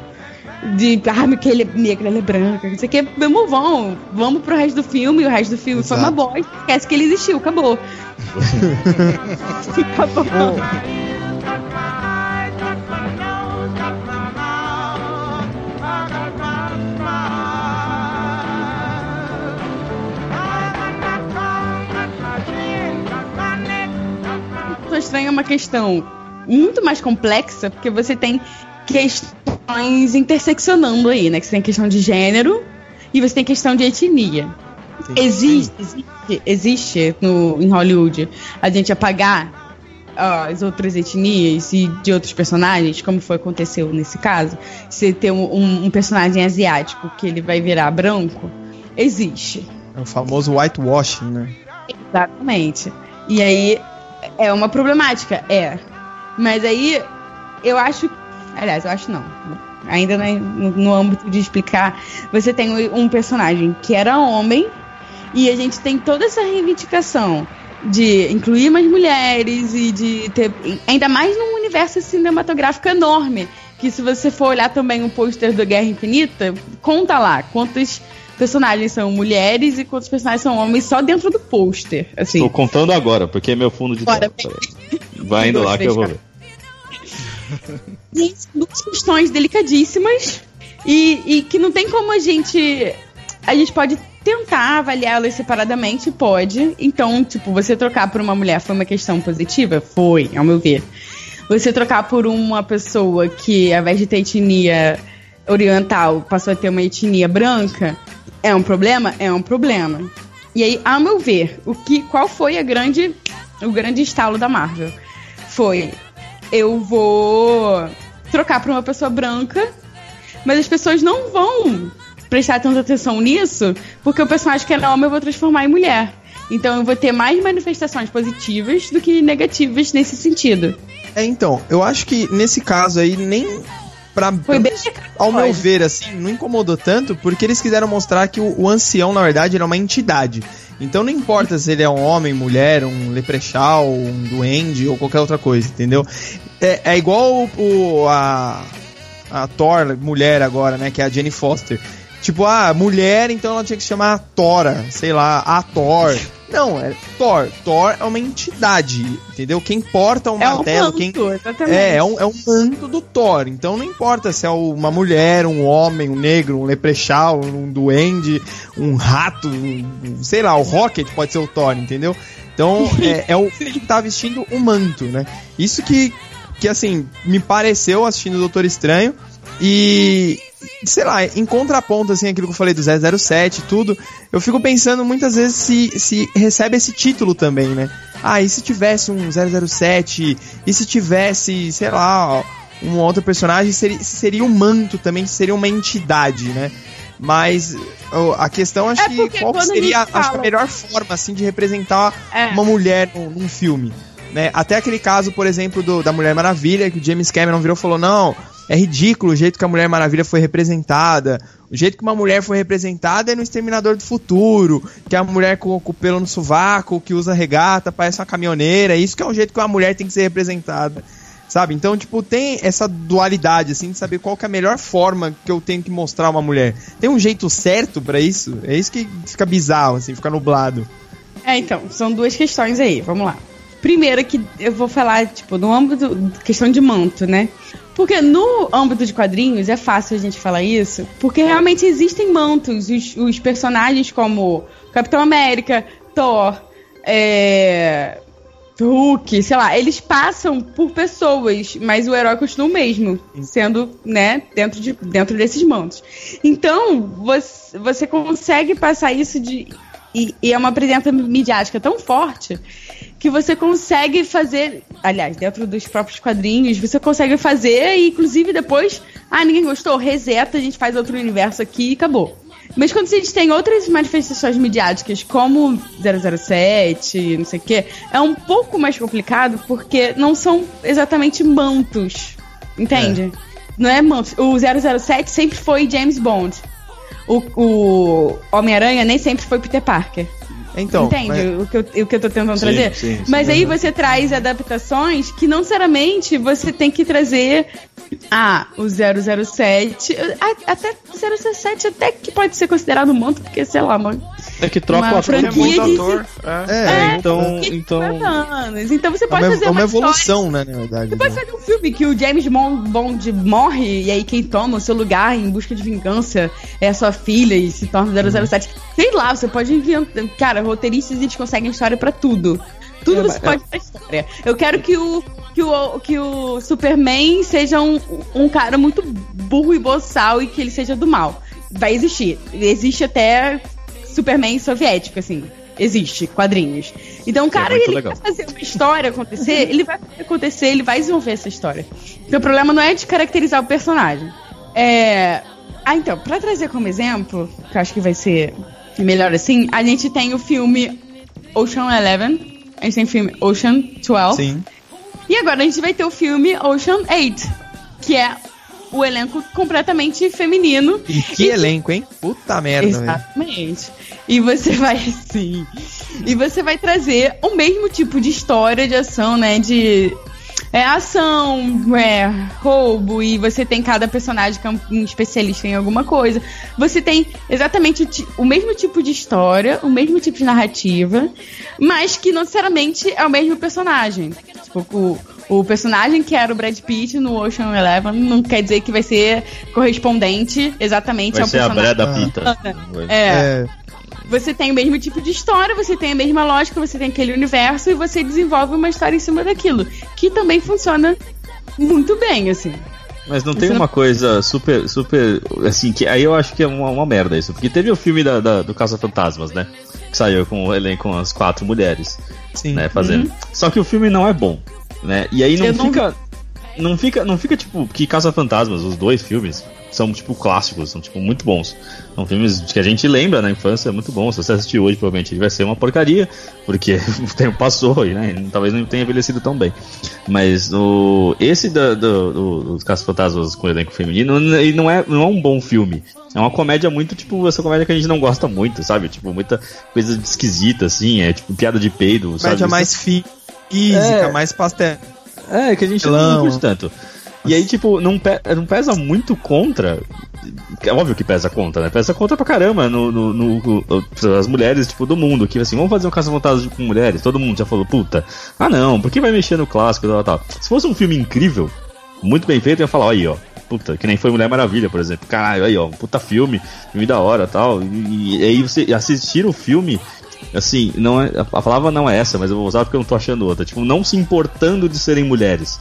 De, ah, que ele é negro, ele é branco, não sei o que. Vamos, vamos, vamos pro resto do filme, e o resto do filme Exato. foi uma bosta. Esquece que ele existiu, acabou. acabou. É uma questão muito mais complexa, porque você tem questões interseccionando aí, né? Que você tem questão de gênero e você tem questão de etnia. Sim, existe, sim. existe, existe no, em Hollywood a gente apagar as outras etnias e de outros personagens, como foi aconteceu nesse caso. Você ter um, um, um personagem asiático que ele vai virar branco, existe. É o famoso whitewashing, né? Exatamente. E aí é uma problemática, é. Mas aí eu acho. Aliás, eu acho não. Ainda no, no âmbito de explicar, você tem um personagem que era homem e a gente tem toda essa reivindicação de incluir mais mulheres e de ter. Ainda mais num universo cinematográfico enorme. Que se você for olhar também o pôster do Guerra Infinita, conta lá quantos personagens são mulheres e quantos personagens são homens só dentro do pôster. Assim. Estou contando agora, porque é meu fundo de tela. Vai indo lá que eu vou ver. E duas questões delicadíssimas e, e que não tem como a gente. A gente pode tentar avaliá-las separadamente, pode. Então, tipo, você trocar por uma mulher foi uma questão positiva? Foi, ao meu ver. Você trocar por uma pessoa que, ao invés de ter etnia oriental, passou a ter uma etnia branca, é um problema? É um problema. E aí, a meu ver, o que, qual foi a grande, o grande estalo da Marvel? Foi, eu vou trocar para uma pessoa branca, mas as pessoas não vão prestar tanta atenção nisso, porque o personagem que era homem eu vou transformar em mulher. Então eu vou ter mais manifestações positivas do que negativas nesse sentido. É, então, eu acho que nesse caso aí nem pra, Foi bem ao meu ver, assim, não incomodou tanto, porque eles quiseram mostrar que o, o ancião, na verdade, ele é uma entidade. Então não importa se ele é um homem, mulher, um leprechaun, um duende ou qualquer outra coisa, entendeu? É, é igual o, a, a Thor, mulher agora, né, que é a Jenny Foster. Tipo, ah, mulher, então ela tinha que se chamar Tora, sei lá, a Thor. Não, é Thor. Thor é uma entidade, entendeu? Quem porta o É um manto, quem, exatamente. é, é um, é um manto do Thor. Então não importa se é uma mulher, um homem, um negro, um leprechaun, um duende, um rato, um- um- sei lá, o Rocket pode ser o Thor, entendeu? Então é, é o ele tá vestindo um manto, né? Isso que, que assim, me pareceu assistindo o Doutor Estranho e. Sei lá, em contraponto, assim, aquilo que eu falei do 007 e tudo, eu fico pensando muitas vezes se, se recebe esse título também, né? Ah, e se tivesse um 007? E se tivesse, sei lá, um outro personagem? Seria, seria um manto também, seria uma entidade, né? Mas a questão acho É que qual seria que a fala- melhor forma assim de representar É. uma mulher num, num filme, né? Até aquele caso, por exemplo, do, da Mulher Maravilha, que o James Cameron virou e falou: "Não, é ridículo o jeito que a Mulher Maravilha foi representada. O jeito que uma mulher foi representada é no Exterminador do Futuro, que é a mulher com, com o pelo no sovaco, que usa regata, parece uma caminhoneira. Isso que é o jeito que uma mulher tem que ser representada." Sabe? Então, tipo, tem essa dualidade, assim, de saber qual é a melhor forma que eu tenho que mostrar uma mulher. Tem um jeito certo pra isso? É isso que fica bizarro, assim, fica nublado. É, então, são duas questões aí, vamos lá. Primeiro que eu vou falar, tipo, no âmbito, questão de manto, né? Porque no âmbito de quadrinhos é fácil a gente falar isso, porque realmente existem mantos, os, os personagens como Capitão América, Thor, é... Hulk, sei lá, eles passam por pessoas, mas o herói continua o mesmo, sendo, né, dentro, de, dentro desses mantos. Então, você, você consegue passar isso de. E, e é uma presença midiática tão forte que você consegue fazer. Aliás, dentro dos próprios quadrinhos, você consegue fazer e, inclusive, depois. Ah, ninguém gostou? Reseta, a gente faz outro universo aqui e acabou. Mas quando a gente tem outras manifestações midiáticas, como 007, não sei o quê, é um pouco mais complicado porque não são exatamente mantos. Entende? Não é mantos. O 007 sempre foi James Bond. O, o Homem-Aranha nem sempre foi Peter Parker. Então, Entende mas- o, que eu, o que eu tô tentando Sim, trazer? sim, sim. Mas aí você traz adaptações que não necessariamente você tem que trazer ah, o 007. a- Até 007 até que pode ser considerado um manto, porque, sei lá, mano. É que troca Uma o ator. É franquia muito de- ator. É. É, É, então, então, anos. Então você é pode uma, fazer é uma história- evolução, né, na verdade. Você pode né? fazer um filme que o James Bond, Bond morre e aí quem toma o seu lugar em busca de vingança é a sua filha e se torna 007. Sei lá, você pode inventar. Cara, roteiristas eles conseguem história pra tudo. Tudo É, você mas- pode ter história. Eu quero que o, que o, que o Superman seja um, um cara muito burro e boçal e que ele seja do mal. Vai existir. Existe até Superman soviético, assim. Existe, quadrinhos. Então, o cara, muito ele legal. quer fazer uma história acontecer, ele vai fazer acontecer, ele vai desenvolver essa história. Então, o problema não é de caracterizar o personagem. É. Ah, então, pra trazer como exemplo, que eu acho que vai ser melhor assim, a gente tem o filme Ocean Eleven, a gente tem o filme Ocean 12, Sim. e agora a gente vai ter o filme Ocean 8, que é o elenco completamente feminino. E que elenco, hein? Puta merda, velho. Exatamente. E você vai assim. E você vai trazer o mesmo tipo de história de ação, né? De é, ação, é, roubo, e você tem cada personagem que é um, especialista em alguma coisa. Você tem exatamente o, o mesmo tipo de história, o mesmo tipo de narrativa, mas que não necessariamente é o mesmo personagem. Tipo, o, o personagem que era o Brad Pitt no Ocean Eleven não quer dizer que vai ser correspondente exatamente vai ao ser a personagem. Breda Pita. É, É, você tem o mesmo tipo de história, você tem a mesma lógica, você tem aquele universo e você desenvolve uma história em cima daquilo. Que também funciona muito bem, assim. Mas não tem uma coisa super, super, assim, que aí eu acho que é uma, uma merda isso. Porque teve o filme da, da- do Caça Fantasmas, né? Que saiu com o elenco com as quatro mulheres, sim. né? Fazendo. Só que o filme não é bom, né? E aí não Eu fica... não fica, não fica tipo que Caça Fantasmas, os dois filmes são tipo clássicos, são tipo muito bons. São filmes que a gente lembra na infância, é muito bom. Se você assistir hoje, provavelmente ele vai ser uma porcaria, porque o tempo passou e né, talvez não tenha envelhecido tão bem. Mas o esse da, do, do, dos Caça Fantasmas com o elenco feminino, ele não é, não é um bom filme. É uma comédia muito, tipo, essa comédia que a gente não gosta muito, sabe? Tipo, muita coisa esquisita, assim, é tipo piada de peido, Comédia sabe? mais física, É. mais pastel. É, que a gente não curte tanto. E aí, tipo, não, pe- não pesa muito contra. É óbvio que pesa contra, né? Pesa contra pra caramba no, no, no- no- as mulheres, tipo, do mundo. Que assim, vamos fazer um caça fantasma com mulheres. Todo mundo já falou, puta, ah não, por que vai mexer no clássico e tal, tal. Se fosse um filme incrível, muito bem feito, eu ia falar, aí, ó. Puta, que nem foi Mulher Maravilha, por exemplo. Caralho, aí, ó, um puta filme, filme da hora tal. E, e aí você assistir o filme assim, não é, a palavra não é essa, mas eu vou usar porque eu não tô achando outra. Tipo, não se importando de serem mulheres.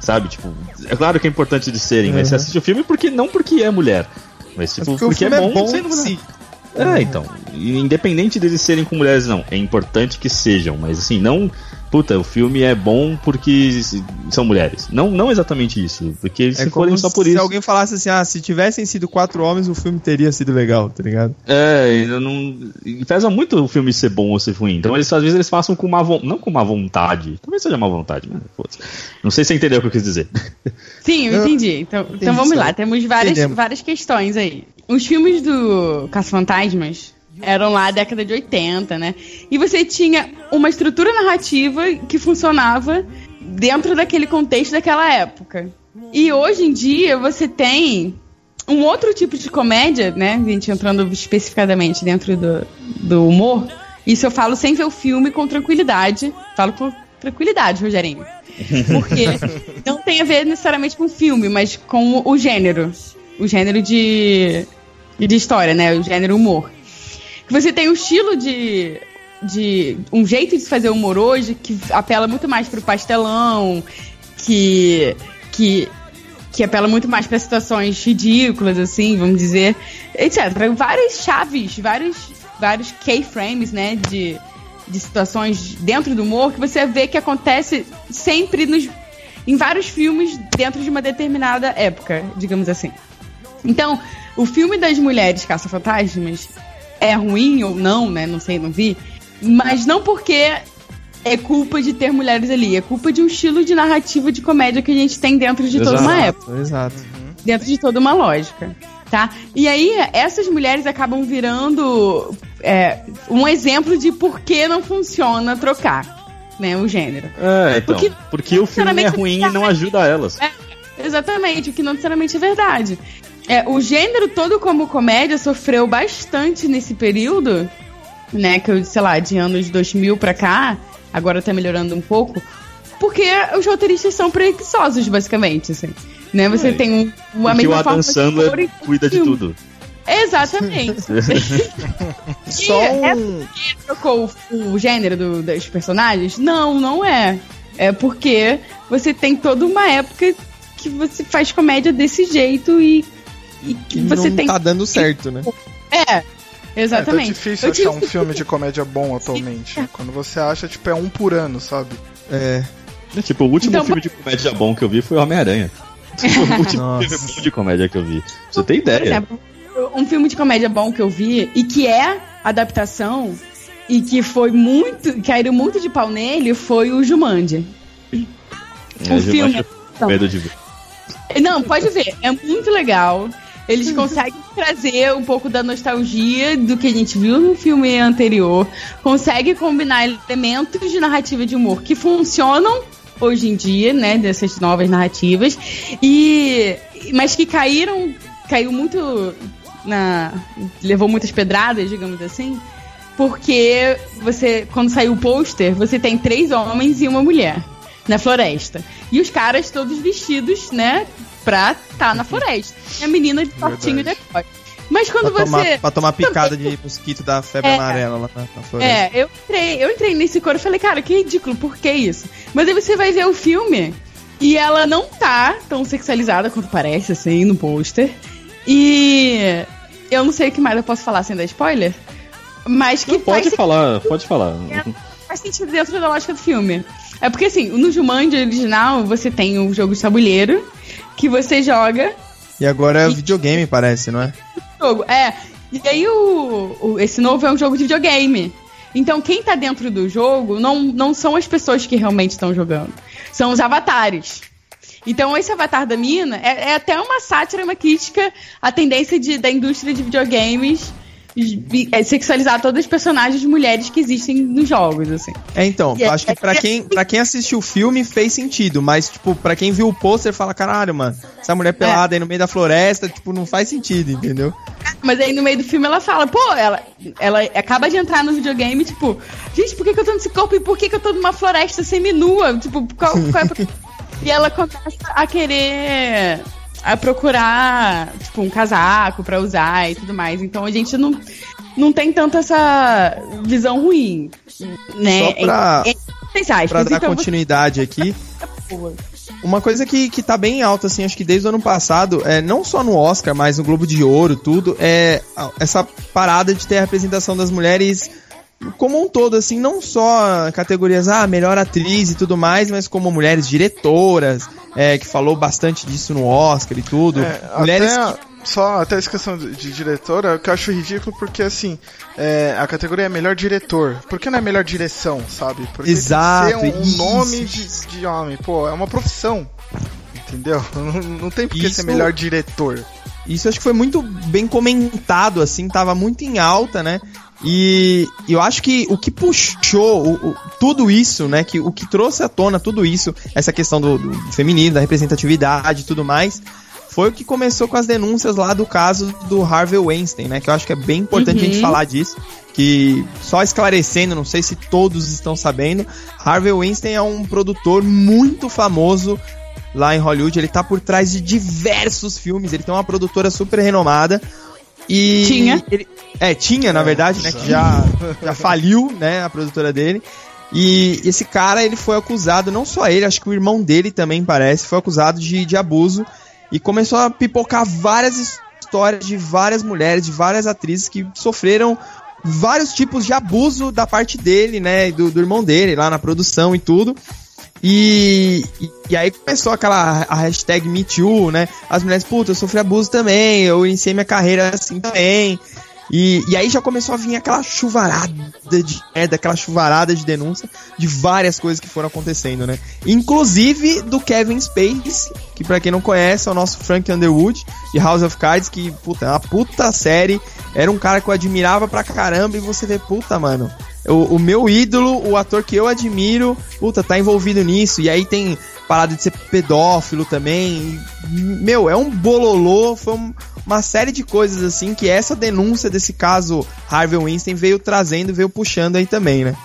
Sabe? Tipo, é claro que é importante de serem, mas você Uhum. assiste o filme porque não porque é mulher. Mas tipo, Mas porque, filme é bom, é sendo bom mulher. sim. É, então. Independente deles serem com mulheres, não. É importante que sejam, mas assim, não. Puta, o filme é bom porque são mulheres. Não, não exatamente isso. Porque É se forem só por se isso. alguém falasse assim, ah, se tivessem sido quatro homens, o filme teria sido legal, tá ligado? É, eu não. e Pesa muito o filme ser bom ou ser ruim. Então eles às vezes eles façam com uma vontade. Não com uma vontade. Talvez seja má vontade, mas foda-se. Não sei se você entendeu o que eu quis dizer. Sim, eu entendi. Então, entendi então vamos lá, temos várias, Entendemos. várias questões aí. Os filmes do Caça-Fantasmas eram lá década de 80, né? E você tinha uma estrutura narrativa que funcionava dentro daquele contexto daquela época. E hoje em dia você tem um outro tipo de comédia, né? A gente entrando especificadamente dentro do, do humor. Isso eu falo sem ver o filme com tranquilidade. Falo com tranquilidade, Rogerinho. Porque não tem a ver necessariamente com o filme, mas com o gênero. O gênero de, de história, né? O gênero humor. Que você tem um estilo de. de um jeito de fazer humor hoje que apela muito mais pro pastelão, que. que que apela muito mais para situações ridículas, assim, vamos dizer, etc. Várias chaves, vários, vários keyframes, né, de, de situações dentro do humor que você vê que acontece sempre nos, em vários filmes dentro de uma determinada época, digamos assim. Então, o filme das mulheres caça-fantasmas é ruim ou não, né? Não sei, não vi. Mas não porque é culpa de ter mulheres ali, é culpa de um estilo de narrativa de comédia que a gente tem dentro de toda uma Exato. época Exato. dentro de toda uma lógica, tá? E aí, essas mulheres acabam virando é, um exemplo de por que não funciona trocar, né, o gênero. É, então. Porque- Porque, o filme é ruim e não ajuda elas. Exatamente, o que não necessariamente é verdade. É, o gênero todo como comédia sofreu bastante nesse período, né, que eu, sei lá, de anos 2000 pra cá, agora tá melhorando um pouco, porque os roteiristas são preguiçosos, basicamente, assim. Né? Você É, tem um, uma Porque o mesma Adam forma de Sandler humor em cuida de tudo. Exatamente. Só é um. porque trocou o, o gênero do- dos personagens? Não, não é. É porque você tem toda uma época que você faz comédia desse jeito e, e que que você não tem. tá dando certo, né? É, É, exatamente. tá difícil Eu achar um filme de comédia bom atualmente. Quando você acha, tipo, é um por ano, sabe? É. É, Tipo, o último Então, filme de comédia bom que eu vi foi Homem-Aranha. Foi o último Nossa. filme bom de comédia que eu vi. Você Por ideia. exemplo, um filme de comédia bom que eu vi e que é adaptação e que foi muito. caiu muito de pau nele foi o Jumanji. É, o filme. acho medo de ver. Não, pode ver, é muito legal. Eles conseguem trazer um pouco da nostalgia do que a gente viu no filme anterior. Consegue combinar elementos de narrativa de humor que funcionam hoje em dia, né? Dessas novas narrativas. E. Mas que caíram. Caiu muito na. levou muitas pedradas, digamos assim. Porque você. Quando saiu o pôster, você tem três homens e uma mulher na floresta. E os caras todos vestidos, né? Pra estar na floresta. E a menina de shortinho decote. Mas quando Pra você. tomar, pra tomar picada de mosquito da febre É. amarela lá na, na floresta. É, eu entrei, eu entrei nesse coro e falei, cara, que ridículo, por que isso? Mas aí você vai ver o filme e ela não tá tão sexualizada quanto parece, assim, no pôster. E eu não sei o que mais eu posso falar sem dar spoiler. Mas que Não, pode falar, pode falar. faz faz sentido dentro da lógica do filme. É porque, assim, no Jumanji original, você tem um jogo de tabuleiro que você joga. E agora é e... videogame, parece, não é? Jogo, é. E aí o, o, esse novo é um jogo de videogame. Então quem tá dentro do jogo não, não são as pessoas que realmente estão jogando. São os avatares. Então, esse avatar da mina é, é até uma sátira, uma crítica à tendência de, da indústria de videogames sexualizar todas as personagens mulheres que existem nos jogos, assim. É, então, e é acho é, que pra quem, pra quem assistiu o filme fez sentido, mas, tipo, pra quem viu o pôster fala, caralho, mano, essa mulher pelada é. aí no meio da floresta, tipo, não faz sentido, entendeu? Mas aí no meio do filme ela fala, pô, ela, ela acaba de entrar no videogame, tipo, gente, por que, que eu tô nesse corpo e por que, que eu tô numa floresta seminua? Tipo, qual, qual é... E ela começa a querer a procurar, tipo, um casaco para usar e tudo mais. Então a gente não, não tem tanto essa visão ruim, né? Só pra, é, pra dar então, continuidade você... aqui. Uma coisa que, que tá bem alta, assim, acho que desde o ano passado, é, não só no Oscar, mas no Globo de Ouro, tudo, é essa parada de ter a representação das mulheres como um todo, assim, não só categorias, ah, melhor atriz e tudo mais, mas como mulheres diretoras, é, que falou bastante disso no Oscar e tudo. É, mulheres até, que... Só até essa questão de, de diretora, que eu acho ridículo porque, assim, é, a categoria é melhor diretor. Por que não é melhor direção, sabe? Porque Exato. Tem um, um nome de, de homem, pô, é uma profissão. Entendeu? Não, não tem por que ser melhor diretor. Isso acho que foi muito bem comentado, assim, tava muito em alta, né? E eu acho que o que puxou o, o, tudo isso, né? Que o que trouxe à tona tudo isso, essa questão do, do feminino, da representatividade e tudo mais, foi o que começou com as denúncias lá do caso do Harvey Weinstein, né? Que eu acho que é bem importante uhum. a gente uhum. falar disso. Que só esclarecendo, não sei se todos estão sabendo, Harvey Weinstein é um produtor muito famoso lá em Hollywood. Ele tá por trás de diversos filmes. Ele tem uma produtora super renomada. E tinha. Ele, é, tinha, na verdade, né? Que já, já faliu, né? A produtora dele. E esse cara, ele foi acusado, não só ele, acho que o irmão dele também parece, foi acusado de, de abuso. E começou a pipocar várias histórias de várias mulheres, de várias atrizes que sofreram vários tipos de abuso da parte dele, né? Do, do irmão dele, lá na produção e tudo. E, e, aí começou aquela a hashtag MeToo, né? As mulheres, puta, eu sofri abuso também, eu iniciei minha carreira assim também. E, e aí já começou a vir aquela chuvarada de merda, aquela chuvarada de denúncia de várias coisas que foram acontecendo, né? Inclusive do Kevin Spacey, que para quem não conhece é o nosso Frank Underwood de House of Cards, que, puta, é uma puta série. Era um cara que eu admirava pra caramba e você vê, puta, mano, o, o, meu ídolo, o ator que eu admiro, puta, tá envolvido nisso. E aí tem parada de ser pedófilo também. Meu, é um bololô, foi um, uma série de coisas assim que essa denúncia desse caso Harvey Weinstein veio trazendo, veio puxando aí também, né?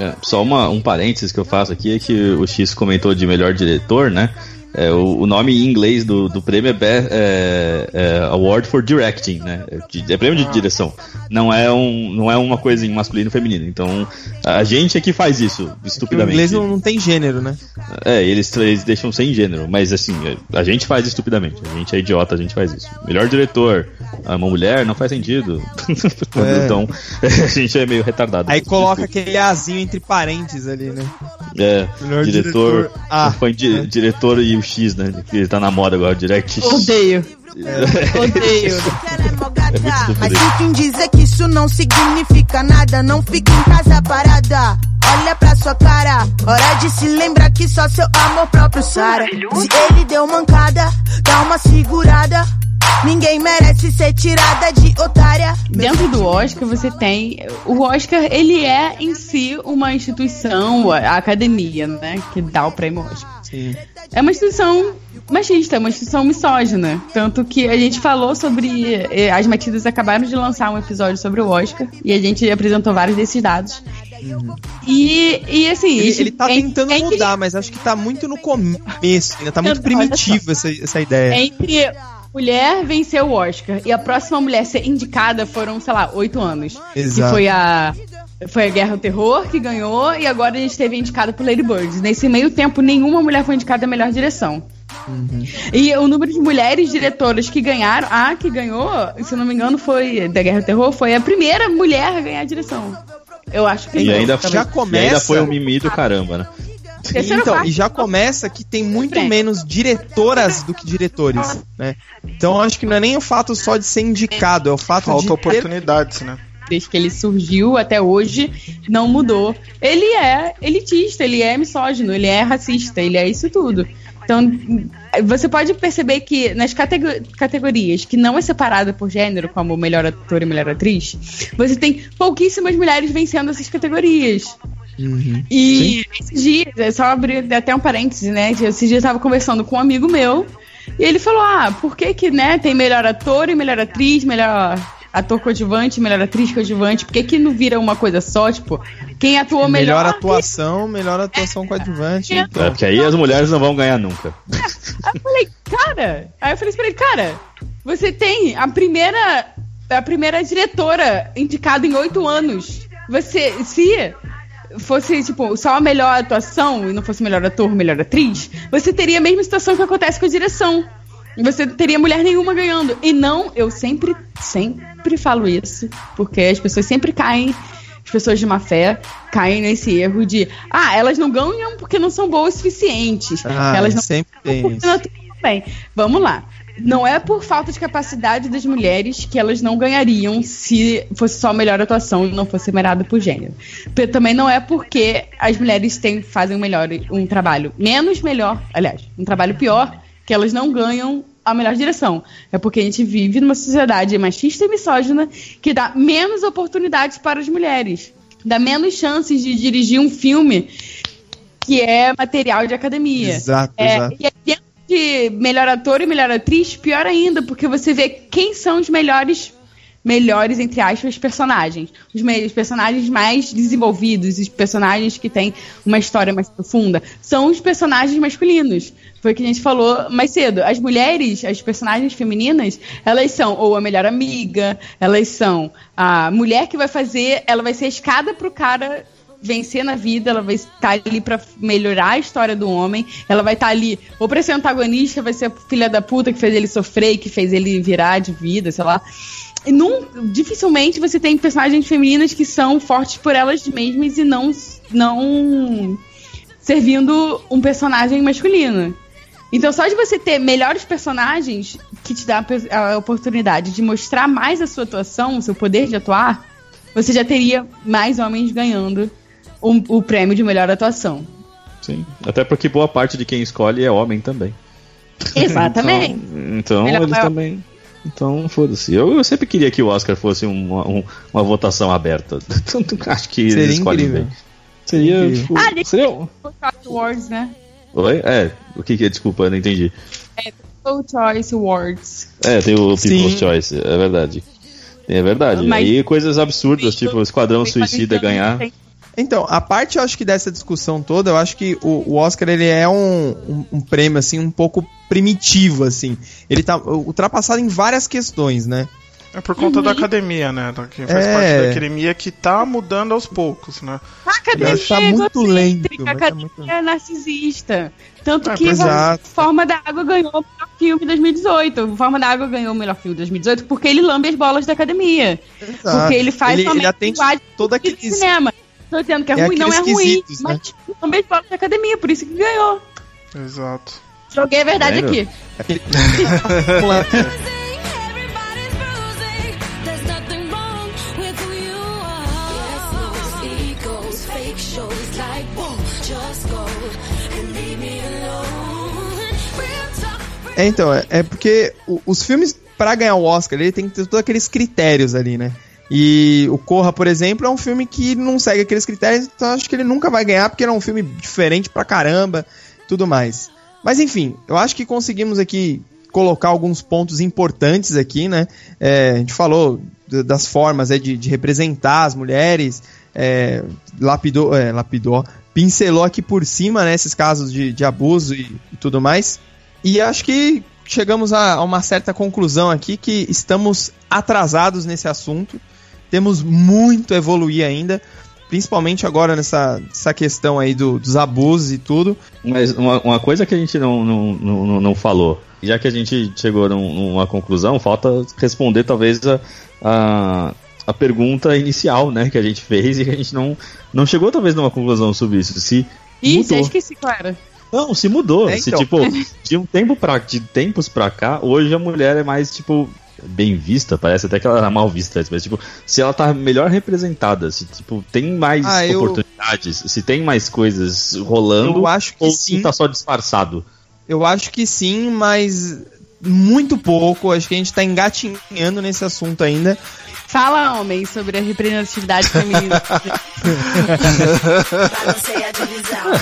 É, só uma, um parênteses que eu faço aqui é que o X comentou de melhor diretor, né? É, o, o, nome em inglês do, do prêmio é, é, é, Award for Directing, né? É, é prêmio de ah. direção. Não é, um, não é uma coisa em masculino e feminino. Então, a gente é que faz isso, estupidamente. O inglês não, não tem gênero, né? É, eles, eles deixam sem gênero. Mas, assim, a gente faz estupidamente. A gente é idiota, a gente faz isso. Melhor diretor, uma mulher, não faz sentido. É. então, a gente é meio retardado. Aí coloca Desculpa. aquele azinho entre parênteses ali, né? É, Melhor diretor, diretor, ah, põe di, é. diretor e o X, né? Que tá na moda agora, Direct X. Odeio. É. Odeio. É Mas sinto dizer que isso não significa nada. Não fique em casa parada. Olha pra sua cara, hora de se lembrar que só seu amor próprio sara. Se ele deu mancada, dá uma segurada. Ninguém merece ser tirada de otária. Dentro do Oscar você tem. O Oscar, ele é em si uma instituição, a academia, né? Que dá o prêmio Oscar. Sim. É uma instituição machista, é uma instituição misógina. Tanto que a gente falou sobre. Eh, as Matildas acabaram de lançar um episódio sobre o Oscar e a gente apresentou vários desses dados. Uhum. E, e assim. Ele, ele tá é, tentando é mudar, mas acho que tá muito no começo, ainda tá muito primitivo essa, essa ideia. Entre mulher venceu o Oscar e a próxima mulher ser indicada foram, sei lá, oito anos. Exato. Que foi a. Foi a Guerra ao Terror que ganhou e agora a gente teve indicada por Lady Bird. Nesse meio tempo, nenhuma mulher foi indicada a melhor direção. Uhum. E o número de mulheres diretoras que ganharam, a que ganhou, se não me engano, foi da Guerra ao Terror, foi a primeira mulher a ganhar a direção. Eu acho que E não. ainda, já e começa- ainda foi um mimimi do caramba, né? Terceiro então, e já começa que tem muito menos diretoras do que diretores, né? Então eu acho que não é nem o fato só de ser indicado, é o fato Falta de ter oportunidades, né? Desde que ele surgiu até hoje, não mudou. Ele é elitista, ele é misógino, ele é racista, ele é isso tudo. Então, você pode perceber que nas catego- categorias que não é separada por gênero, como melhor ator e melhor atriz, você tem pouquíssimas mulheres vencendo essas categorias. Uhum. E esses dias, é só abrir até um parêntese, né? Esses dias eu tava conversando com um amigo meu e ele falou: Ah, por que que, né, tem melhor ator e melhor atriz, melhor ator coadjuvante, melhor atriz coadjuvante? Por que que não vira uma coisa só? Tipo, quem atuou melhor. melhor atuação, melhor atuação coadjuvante. É. É, Então. porque aí as mulheres não vão ganhar nunca. Aí eu falei, cara. Aí eu falei pra ele, cara, você tem a primeira. A primeira diretora indicada em oito anos. Você. Se fosse, tipo, só a melhor atuação e não fosse melhor ator, melhor atriz, você teria a mesma situação que acontece com a direção. Você teria mulher nenhuma ganhando. E não, eu sempre, sempre falo isso, porque as pessoas sempre caem, as pessoas de má fé caem nesse erro de, ah, elas não ganham porque não são boas o suficientes. Ah, elas não sempre tem isso. bem, vamos lá. Não é por falta de capacidade das mulheres que elas não ganhariam se fosse só a melhor atuação e não fosse separado por gênero. Também não é porque as mulheres têm, fazem melhor, um trabalho menos melhor, aliás, um trabalho pior, que elas não ganham a melhor direção. É porque a gente vive numa sociedade machista e misógina que dá menos oportunidades para as mulheres. Dá menos chances de dirigir um filme que é material de academia. Exato, É, exato. E aí, dentro de melhor ator e melhor atriz, pior ainda, porque você vê quem são os melhores, melhores, entre aspas, personagens. Os, os personagens mais desenvolvidos, os personagens que têm uma história mais profunda, são os personagens masculinos. Foi o que a gente falou mais cedo. As mulheres, as personagens femininas, elas são ou a melhor amiga, elas são a mulher que vai fazer, ela vai ser a escada pro cara vencer na vida, ela vai estar ali pra melhorar a história do homem, ela vai estar ali ou pra ser antagonista, vai ser a filha da puta que fez ele sofrer, que fez ele virar de vida, sei lá. Num, dificilmente você tem personagens femininas que são fortes por elas mesmas e não, não servindo um personagem masculino. Então, só de você ter melhores personagens que te dá a oportunidade de mostrar mais a sua atuação, o seu poder de atuar, você já teria mais homens ganhando o, o prêmio de melhor atuação. Sim. Até porque boa parte de quem escolhe é homem também. Exatamente. Então, então eles também. Então, foda-se. Eu, eu sempre queria que o Oscar fosse uma, um- uma votação aberta. Tanto que acho que Seria eles escolhem incrível. bem. Seria, Incrível. tipo. Ah, deixa- seria... O Choice Awards, né? Oi? É, o que que é? Desculpa, eu não entendi. O Choice Awards. É, tem o Sim. People's Choice, é verdade. É verdade. Mas- Aí coisas absurdas, tipo o Esquadrão Suicida ganhar. Então, a parte, eu acho que dessa discussão toda, eu acho que o, o Oscar, ele é um, um, um prêmio, assim, um pouco primitivo, assim. Ele tá ultrapassado em várias questões, né? É por conta da academia, né? Que faz É. parte da academia que tá mudando aos poucos, né? A academia tá é muito lento, egocêntrica, mas A tá academia muito- é narcisista. Tanto É, que é. Forma da Água ganhou o melhor filme em 2018. Forma da Água ganhou o melhor filme em 2018 porque ele lambe as bolas da academia. Exato. Porque ele faz ele, somente ele atende todo de aquele... cinema. Tô dizendo que é, É ruim, não é ruim. né? Mas as bolas da academia, por isso que ganhou. Exato. Joguei a verdade Vendo? aqui. Talk. É, então, é, é porque os filmes, pra ganhar o Oscar, ele tem que ter todos aqueles critérios ali, né? E o Corra, por exemplo, é um filme que não segue aqueles critérios, então acho que ele nunca vai ganhar, porque ele é um filme diferente pra caramba, tudo mais. Mas enfim, eu acho que conseguimos aqui colocar alguns pontos importantes aqui, né? É, a gente falou das formas é, de, de representar as mulheres, é, lapidou, é, lapidou, pincelou aqui por cima, né, esses casos de, de abuso e, e tudo mais. E acho que chegamos a, a uma certa conclusão aqui que estamos atrasados nesse assunto. Temos muito a evoluir ainda, principalmente agora nessa, nessa questão aí do- dos abusos e tudo. Mas uma, uma coisa que a gente não, não, não, não falou, já que a gente chegou num- numa conclusão, falta responder talvez a, a, a pergunta inicial, né, que a gente fez e que a gente não, não chegou talvez numa conclusão sobre isso. Se Ih, mudou. já esqueci era. Não, se mudou. É, Se, então. tipo, de um tempo pra, de tempos pra cá, hoje a mulher é mais, tipo, bem vista, parece até que ela era mal vista, mas, tipo, se ela tá melhor representada, se, tipo, tem mais Ah, eu- oportunidades, se tem mais coisas rolando, Eu acho que ou sim. se tá só disfarçado. Eu acho que sim, mas muito pouco. Acho que a gente tá engatinhando nesse assunto ainda. Fala, homem, sobre a representatividade feminina. A divisão,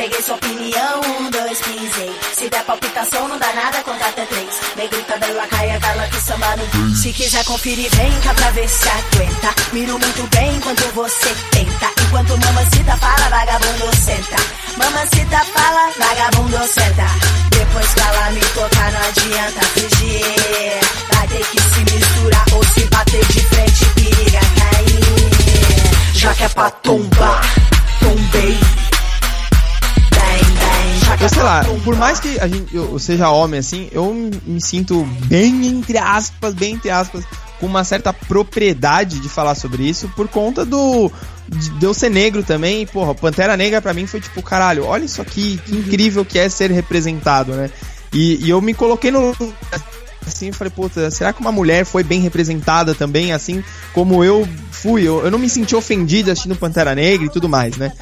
peguei sua opinião, um, dois, pisei. Se der palpitação, não dá nada, conta até três. Negrita da lacaia, gala que samba no. Se quiser conferir, vem cá pra ver se aguenta. Miro muito bem enquanto você tenta. Enquanto mamacita fala, vagabundo senta. Mamacita fala, vagabundo senta. Depois que ela me tocar, não adianta fugir. Vai ter que se misturar ou se bater de frente, periga cair. Já que é pra tombar, tombei. Eu sei lá, por mais que a gente, eu seja homem assim, eu me sinto bem entre aspas, bem entre aspas, com uma certa propriedade de falar sobre isso por conta do de eu ser negro também. Porra, Pantera Negra pra mim foi tipo, caralho, olha isso aqui, que incrível que é ser representado, né? E, e eu me coloquei no assim, falei, puta, será que uma mulher foi bem representada também, assim como eu fui? Eu, eu não me senti ofendido assistindo Pantera Negra e tudo mais, né?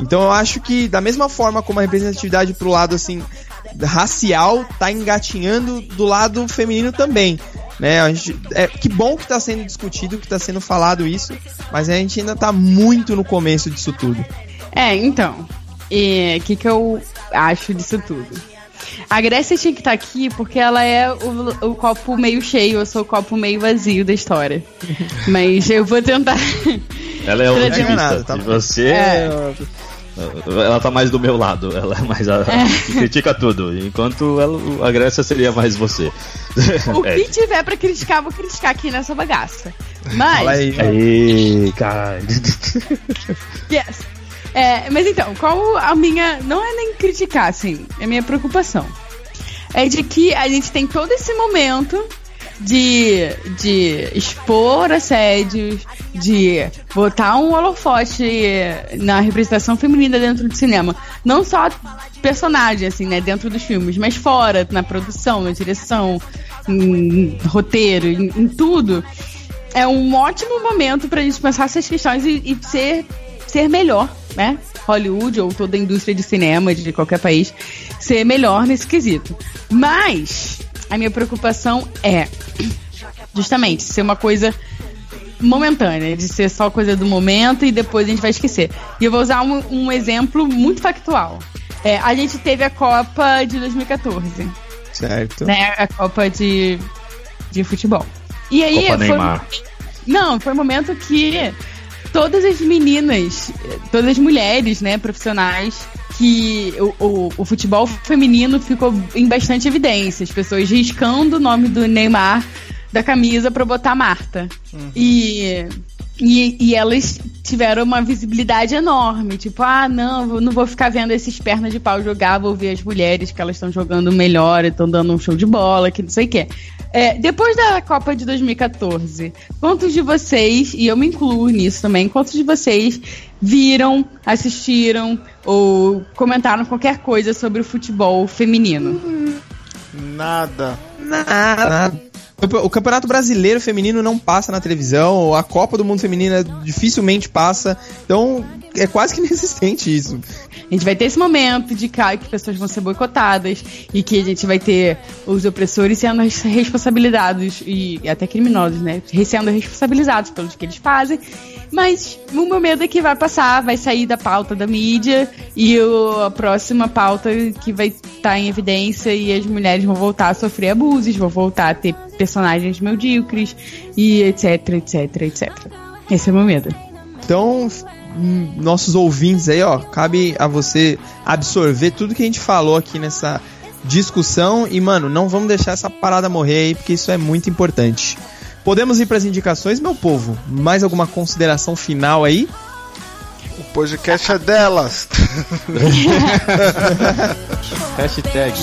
Então eu acho que da mesma forma como a representatividade pro lado assim racial tá engatinhando do lado feminino também, né? A gente, é que bom que tá sendo discutido, que tá sendo falado isso, mas a gente ainda tá muito no começo disso tudo. É, então. O que, que eu acho disso tudo? A Grécia tinha que estar aqui porque ela é o, o copo meio cheio, eu sou o copo meio vazio da história. Mas eu vou tentar. Ela é o Não adianta nada, tá otimista. E você. É. Ela tá mais do meu lado. Ela é mais a. que critica tudo. Enquanto ela, a Grécia seria mais você. O É. que tiver pra criticar, vou criticar aqui nessa bagaça. Mas. Fala aí. Aí, cara. Yes. É, mas então, qual a minha. Não é nem criticar, assim, é minha preocupação. É de que a gente tem todo esse momento de, de expor assédios, de botar um holofote na representação feminina dentro do cinema. Não só personagem, assim, né, dentro dos filmes, mas fora, na produção, na direção, em roteiro, em, em tudo. É um ótimo momento pra gente pensar essas questões e, e ser, ser melhor, né? Hollywood ou toda a indústria de cinema de qualquer país ser melhor nesse quesito. Mas a minha preocupação é justamente ser uma coisa momentânea, de ser só coisa do momento e depois a gente vai esquecer. E eu vou usar um, um exemplo muito factual. É, a gente teve a Copa de 2014, Certo. né? A Copa de, de futebol. E aí Copa foi, Neymar. não, foi um momento que todas as meninas, todas as mulheres, né, profissionais, que o, o, o futebol feminino ficou em bastante evidência. As pessoas riscando o nome do Neymar da camisa pra botar Marta. E, e, e elas tiveram uma visibilidade enorme. Tipo, ah, não, não vou ficar vendo esses pernas de pau jogar, vou ver as mulheres que elas estão jogando melhor, estão dando um show de bola, que não sei o quê. É, depois da Copa de 2014, quantos de vocês, e eu me incluo nisso também, quantos de vocês viram, assistiram ou comentaram qualquer coisa sobre o futebol feminino? Nada. Nada. O Campeonato Brasileiro Feminino não passa na televisão, a Copa do Mundo Feminina dificilmente passa, então é quase que inexistente isso. A gente vai ter esse momento de cá que pessoas vão ser boicotadas e que a gente vai ter os opressores sendo res- responsabilizados e até criminosos, né? Sendo responsabilizados pelo que eles fazem. Mas o meu medo é que vai passar, vai sair da pauta da mídia e o- a próxima pauta que vai estar em evidência e as mulheres vão voltar a sofrer abusos, vão voltar a ter personagens medíocres e etc, etc, etc. Esse é o meu medo. Então, hum, nossos ouvintes aí, ó, cabe a você absorver tudo que a gente falou aqui nessa discussão e, mano, não vamos deixar essa parada morrer aí, porque isso é muito importante. Podemos ir para as indicações, meu povo? Mais alguma consideração final aí? O podcast é delas. Hashtag.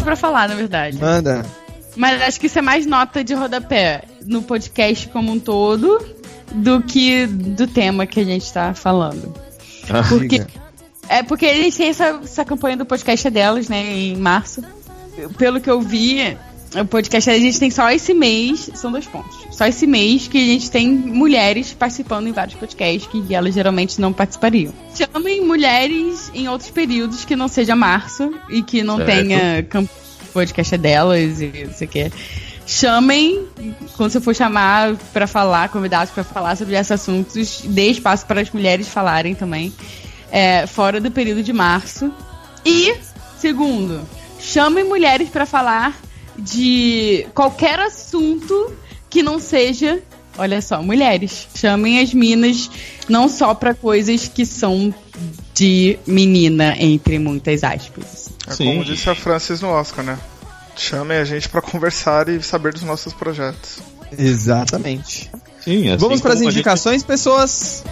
Coisa pra falar, na verdade. Manda. Mas acho que isso é mais nota de rodapé no podcast como um todo do que do tema que a gente tá falando. Porque, Diga. é porque a gente tem essa, essa campanha do podcast é delas, né, em março. Pelo que eu vi, o podcast a gente tem só esse mês, são dois pontos. Só esse mês que a gente tem mulheres participando em vários podcasts que elas geralmente não participariam. Chamem mulheres em outros períodos que não seja março e que não Certo. tenha podcast delas e não sei o que. Chamem, quando você for chamar pra falar, convidados pra falar sobre esses assuntos, dê espaço para as mulheres falarem também, é, fora do período de março. E, segundo, chamem mulheres pra falar de qualquer assunto que não seja, olha só, mulheres. Chamem as minas não só pra coisas que são de menina, entre muitas aspas. É Sim. como disse a Francis no Oscar, né? Chamem a gente pra conversar e saber dos nossos projetos. Exatamente. Sim, assim Vamos para as a gente- indicações, pessoas.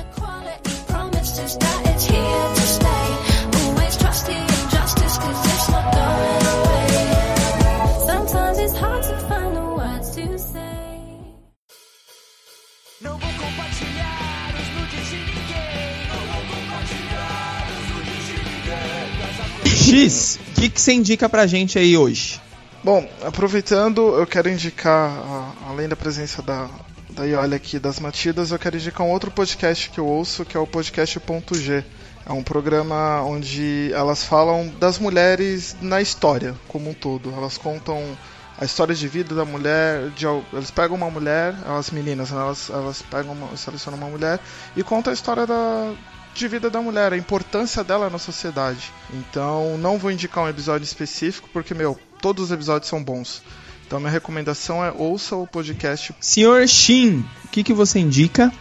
X, o que, você indica pra gente aí hoje? Bom, aproveitando, eu quero indicar, além da presença da, da Ioli aqui das Matidas, eu quero indicar um outro podcast que eu ouço, que é o podcast Ponto G. É um programa onde elas falam das mulheres na história como um todo. Elas contam a história de vida da mulher, de, eles pegam uma mulher, as meninas, né, elas, elas pegam uma, selecionam uma mulher e contam a história da, de vida da mulher, a importância dela na sociedade. Então, não vou indicar um episódio específico, porque, meu, todos os episódios são bons. Então, minha recomendação é ouça o podcast. Senhor Shin, o que, que você indica?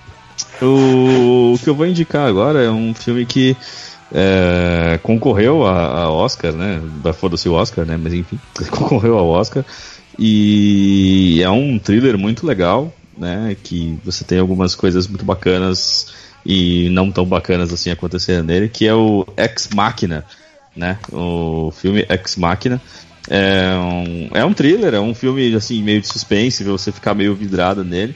O, o que eu vou indicar agora é um filme que é, concorreu a, a Oscar, né? Da foda-se o Oscar, né? Mas enfim, concorreu ao Oscar. E é um thriller muito legal, né? Que você tem algumas coisas muito bacanas e não tão bacanas assim acontecendo nele, que é o Ex Machina, né? O filme Ex Machina. É um, é um thriller, é um filme assim meio de suspense, você ficar meio vidrado nele.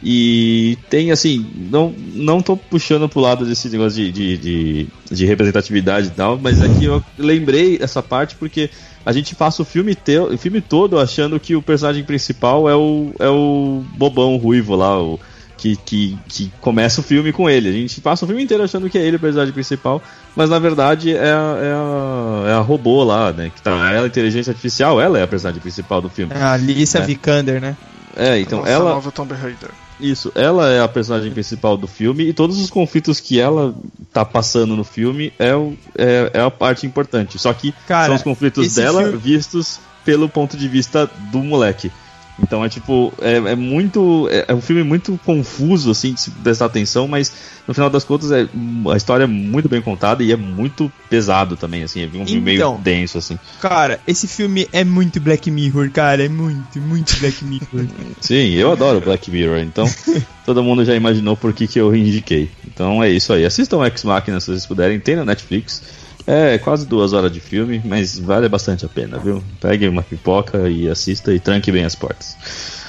E tem assim, não, não tô puxando pro lado desse negócio de, de, de, de representatividade e tal, mas aqui eu lembrei essa parte porque a gente passa o filme, te, o filme todo achando que o personagem principal é o, é o bobão ruivo lá, o, que, que, que começa o filme com ele. A gente passa o filme inteiro achando que é ele o personagem principal, mas na verdade é a, é a, é a robô lá, né? Que tá, ela, a inteligência artificial, ela é a personagem principal do filme. A Alicia É. Vikander, né? É, então Nossa ela. nova Tomb Raider. Isso, ela é a personagem principal do filme e todos os conflitos que ela tá passando no filme é, o- é, é a parte importante. Só que Cara, são os conflitos dela filme- vistos pelo ponto de vista do moleque. Então é tipo, é, é muito. É, é um filme muito confuso, assim, de se prestar atenção, mas no final das contas é, a história é muito bem contada e é muito pesado também, assim, é um filme Então. meio denso, assim. Cara, esse filme é muito Black Mirror, cara. É muito, muito Black Mirror. Sim, eu adoro Black Mirror, então todo mundo já imaginou por que, que eu indiquei. Então é isso aí. Assistam Ex Machina se vocês puderem, tem na Netflix. É quase duas horas de filme, mas vale bastante a pena, viu? Pegue uma pipoca e assista e tranque bem as portas.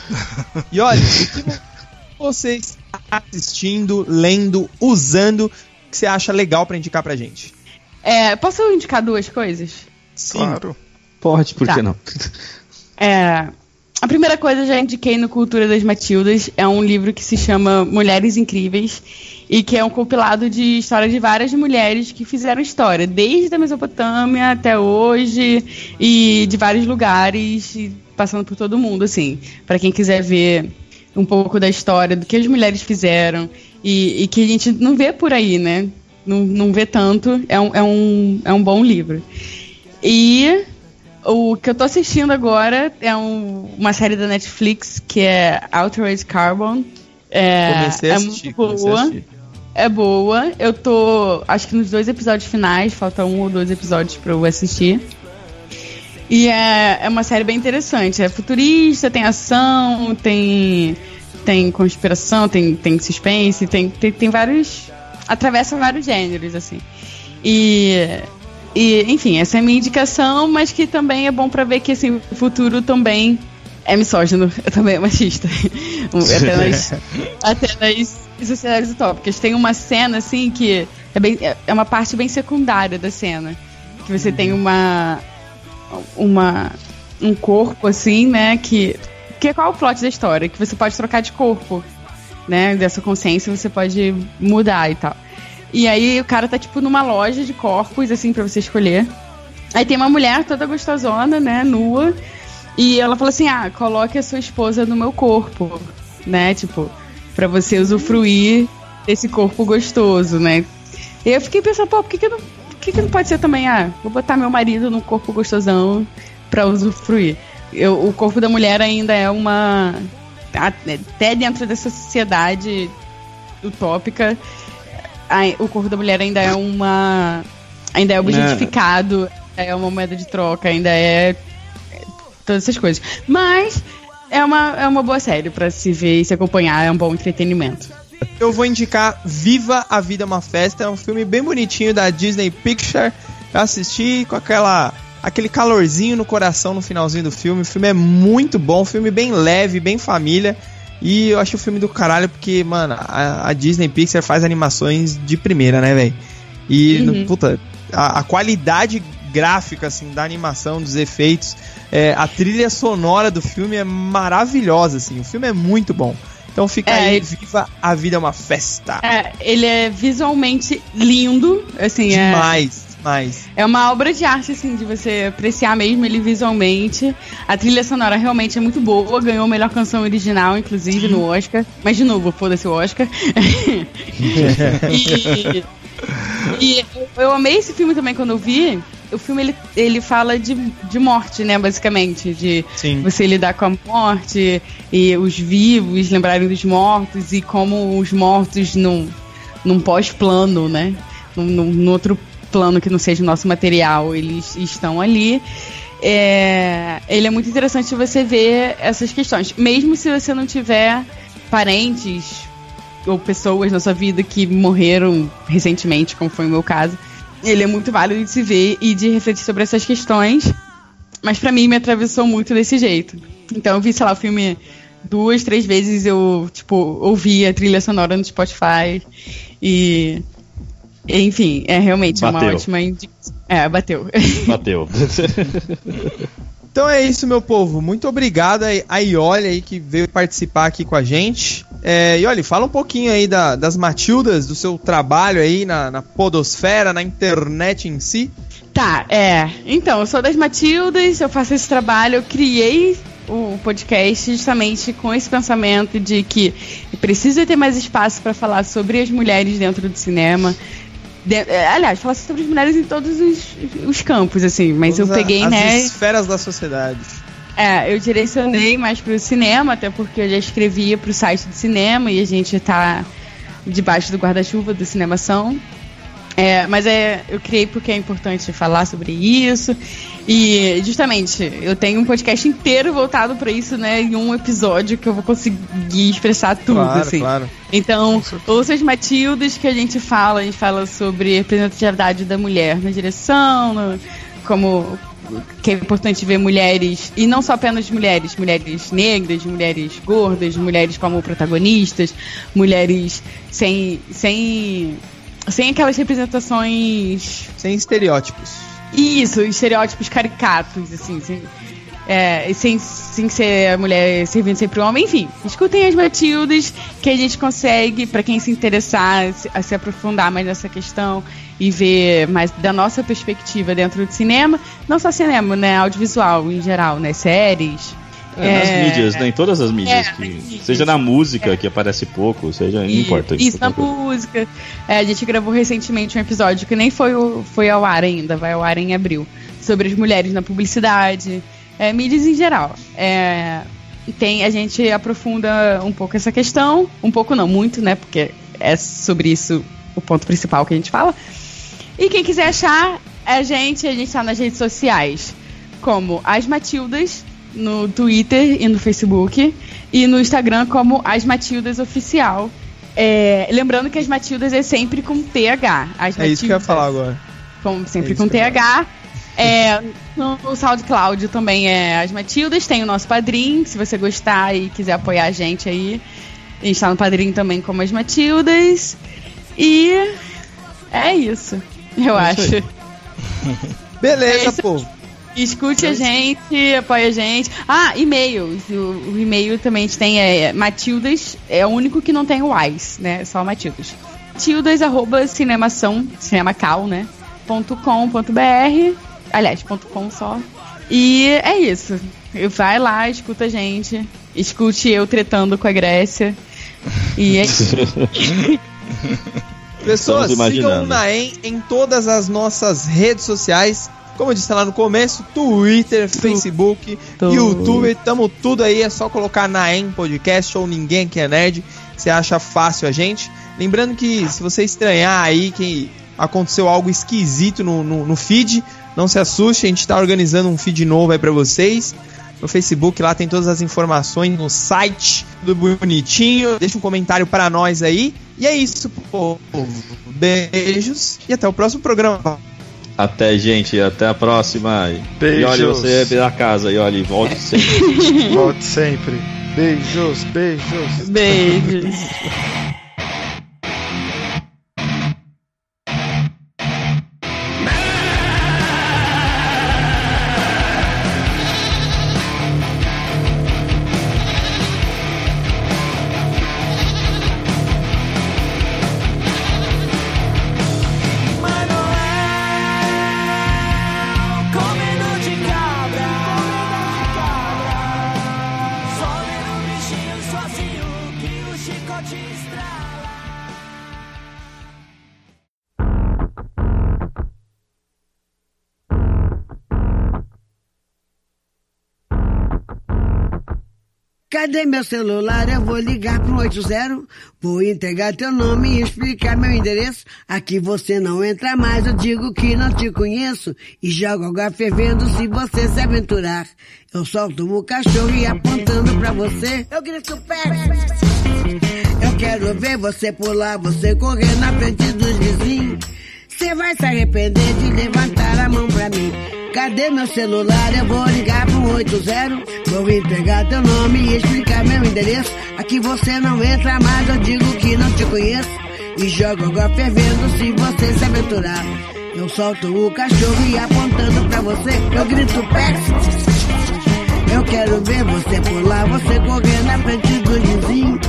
E olha, o que você está assistindo, lendo, usando, que você acha legal pra indicar pra gente? É, posso indicar duas coisas? Sim. Claro. Pode, por Tá. que não? É, a primeira coisa já indiquei no Cultura das Matildas é um livro que se chama Mulheres Incríveis e que é um compilado de histórias de várias mulheres que fizeram história, desde a Mesopotâmia até hoje e de vários lugares, passando por todo mundo, assim, para quem quiser ver um pouco da história do que as mulheres fizeram e, e que a gente não vê por aí, né? Não, não vê tanto, é um, é, um, é um bom livro. E o que eu tô assistindo agora é um- uma série da Netflix que é Outrage Carbon. É, Comecei a é assistir, muito comecei a boa. É boa. Eu tô, acho que nos dois episódios finais, falta um ou dois episódios pra eu assistir. E é, é uma série bem interessante. É futurista, tem ação, tem, tem conspiração, tem, tem suspense, tem, tem, tem vários. atravessa vários gêneros, assim. E E, enfim, essa é a minha indicação, mas que também é bom pra ver que assim, o futuro também é misógino, também é machista. até nas, até nas sociedades utópicas. Tem uma cena, assim, que é, bem, é uma parte bem secundária da cena. Que você tem uma. uma um corpo, assim, né? Que. Que qual é o plot da história? Que você pode trocar de corpo, né? Dessa consciência você pode mudar e tal. E aí o cara tá, tipo, numa loja de corpos, assim, pra você escolher. Aí tem uma mulher toda gostosona, né? Nua. E ela fala assim: ah, coloque a sua esposa no meu corpo, né? Tipo, pra você usufruir desse corpo gostoso, né? E eu fiquei pensando, pô, por que, que, não, por que, que não pode ser também, ah, vou botar meu marido no corpo gostosão pra usufruir? Eu, o corpo da mulher ainda é uma. Até dentro dessa sociedade utópica, o corpo da mulher ainda é uma. Ainda é objetificado, é uma moeda de troca, ainda é. Todas essas coisas. Mas é uma, é uma boa série pra se ver e se acompanhar, é um bom entretenimento. Eu vou indicar Viva a Vida é uma Festa, é um filme bem bonitinho da Disney Picture. Eu assisti com aquela aquele calorzinho no coração no finalzinho do filme. O filme é muito bom, um filme bem leve, bem família. E eu acho o filme do caralho porque, mano, a, a Disney Pixar faz animações de primeira, né, velho? E, Uhum. puta, a, a qualidade gráfica, assim, da animação, dos efeitos, é, a trilha sonora do filme é maravilhosa, assim. O filme é muito bom. Então fica É, aí, Viva a Vida é uma Festa. É, ele é visualmente lindo, assim, é, É uma obra de arte, assim, de você apreciar mesmo ele visualmente. A trilha sonora realmente é muito boa, ganhou a melhor canção original, inclusive, no Oscar. Mas, de novo, foda-se o Oscar. e, e eu, eu amei esse filme também quando eu vi. O filme, ele, ele fala de, de morte, né, basicamente. De Sim. você lidar com a morte e os vivos lembrarem dos mortos e como os mortos num, num pós-plano, né? Num, num- num outro plano que não seja o nosso material, eles estão ali. É, ele é muito interessante você ver essas questões. Mesmo se você não tiver parentes ou pessoas na sua vida que morreram recentemente, como foi o meu caso, ele é muito válido de se ver e de refletir sobre essas questões. Mas pra mim me atravessou muito desse jeito. Então eu vi, sei lá, o filme duas, três vezes eu, tipo, ouvi a trilha sonora no Spotify e. Enfim, é realmente uma Bateu. ótima indicação. É, bateu. Bateu. Então é isso, meu povo. Muito obrigado aí- a Ioli aí que veio participar aqui com a gente. É, Ioli, fala um pouquinho aí da- das Matildas, do seu trabalho aí na, na podosfera, na internet em si. Tá, é. Então, eu sou das Matildas, eu faço esse trabalho, eu criei o podcast justamente com esse pensamento de que precisa ter mais espaço para falar sobre as mulheres dentro do cinema. De- é, aliás, falar sobre as mulheres em todos os, os campos, assim, mas Todas eu peguei, as né? esferas da sociedade. É, eu direcionei mais pro cinema, até porque eu já escrevia pro site do cinema e a gente tá debaixo do guarda-chuva do Cinemação. É, mas é, eu criei porque é importante falar sobre isso. E justamente, eu tenho um podcast inteiro voltado pra isso, né? Em um episódio que eu vou conseguir expressar tudo, claro, assim. claro. Então, ouça as Matildas que a gente fala, a gente fala sobre a representatividade da mulher na direção, no- como que é importante ver mulheres, e não só apenas mulheres, mulheres negras, mulheres gordas, mulheres como protagonistas, mulheres sem, sem, sem aquelas representações Sem estereótipos. Isso, estereótipos caricatos, assim, sem, é, sem, sem ser a mulher servindo sempre o homem, enfim. Escutem as Matildas, que a gente consegue, pra quem se interessar, a se aprofundar mais nessa questão e ver mais da nossa perspectiva dentro do cinema, não só cinema, né, audiovisual em geral, né, séries. É, nas É. mídias, né? Em todas as mídias. É, que- mídias. seja na música, que aparece pouco, seja. Não importa. Isso na qualquer coisa. música. É, a gente gravou recentemente um episódio que nem foi, o- foi ao ar ainda, vai ao ar em abril. Sobre as mulheres na publicidade, é, mídias em geral. É, tem, a gente aprofunda um pouco essa questão, um pouco não, muito, né? Porque é sobre isso o ponto principal que a gente fala. E quem quiser achar a gente, a gente tá nas redes sociais, como As Matildas, no Twitter e no Facebook, e no Instagram como As Matildas Oficial. É, lembrando que As Matildas é sempre com TH. As É isso que eu ia Matildas. falar agora. como sempre É com TH. É, no, no SoundCloud também é As Matildas, tem o nosso padrinho, se você gostar e quiser apoiar a gente aí. A gente tá no padrinho também como As Matildas. E é isso, eu É acho. Beleza, É isso. povo. Escute a gente, apoia a gente. Ah, e-mails. O, o e-mail também a gente tem é, Matildas, é o único que não tem o Ais, né? É Só Matildas. Matildas, arroba cinemação, cinemacal, né? Ponto com, ponto br. Aliás, ponto com só. E é isso. Vai lá, escuta a gente. Escute eu tretando com a Grécia. E é isso. Pessoas, sigam o Naem em todas as nossas redes sociais. Como eu disse lá no começo, Twitter, Facebook, Tu- YouTube, tamo tudo aí, é só colocar Naem Podcast ou Ninguém Que É Nerd, você acha fácil a gente. Lembrando que se você estranhar aí que aconteceu algo esquisito no, no, no feed, não se assuste, a gente tá organizando um feed novo aí pra vocês. No Facebook lá tem todas as informações no site, tudo bonitinho. Deixa um comentário para nós aí. E é isso, povo. Beijos e até o próximo programa. Até, gente. Até a próxima. E Beijos. olha você da casa. E olha, volte sempre. Volte sempre. Beijos, beijos. Beijos. Cadê meu celular? Eu vou ligar pro 80. Vou entregar teu nome e explicar meu endereço. Aqui você não entra mais, eu digo que não te conheço. E jogo água fervendo se você se aventurar. Eu solto o cachorro e apontando pra você. Eu grito perto. Eu quero ver você pular, você correr na frente dos vizinhos. Você vai se arrepender de levantar a mão pra mim. Cadê meu celular? Eu vou ligar pro 80. Vou entregar teu nome e explicar meu endereço. Aqui você não entra mais, eu digo que não te conheço. E jogo água fervendo se você se aventurar. Eu solto o cachorro e apontando pra você, eu grito Pex. Eu quero ver você pular, você correr na frente do vizinho.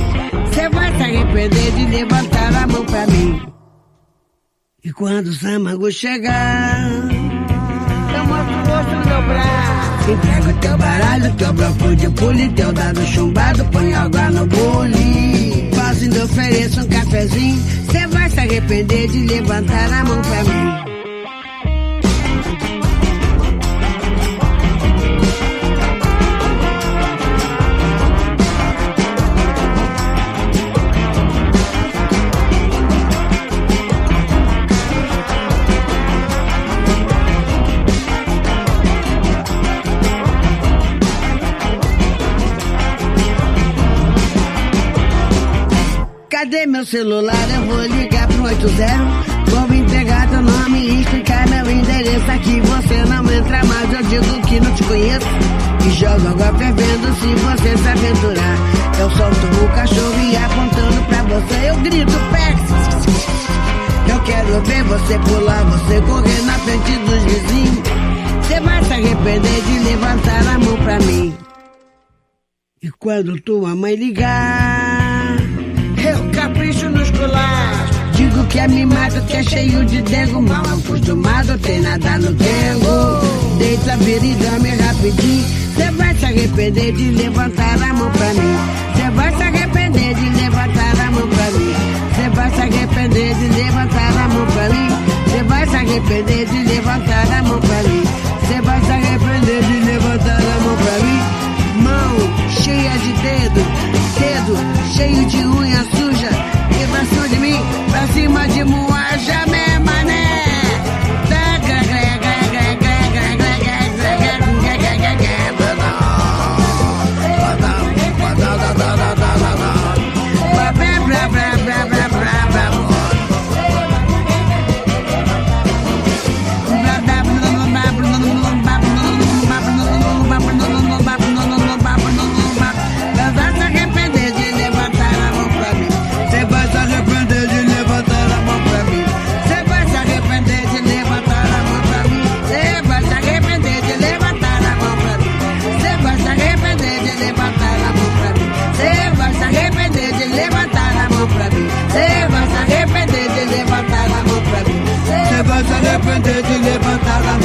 Você vai se arrepender de levantar a mão pra mim. E quando o Samago chegar, eu mostro o rosto no meu braço. Entrego teu baralho, teu bloco de pule, teu dado chumbado, põe água no bule. Quase ainda ofereço um cafezinho, você vai se arrepender de levantar a mão pra mim. Celular? Eu vou ligar pro 80. Vou entregar teu nome e explicar meu endereço. Aqui você não entra mais, eu digo que não te conheço. E jogo água fervendo se você se aventurar. Eu solto o cachorro e apontando pra você, eu grito Pex. Eu quero ver você pular, você correr na frente dos vizinhos. Você vai se arrepender de levantar a mão pra mim. E quando tua mãe ligar, capricho nos colares. Digo que é mimado, que é cheio de dengo. Mal acostumado, tem nada no dengo. Deita, vira e dorme rapidinho. Cê vai se arrepender de levantar a mão pra mim. Cê vai se arrepender de levantar a mão pra mim. Cê vai se arrepender de levantar a mão pra mim. Cê vai se arrepender de levantar a mão pra mim. Cê vai se arrepender de levantar a mão pra mim. Mão cheia de dedo, dedo cheio de unha clima de. vontade de levantar a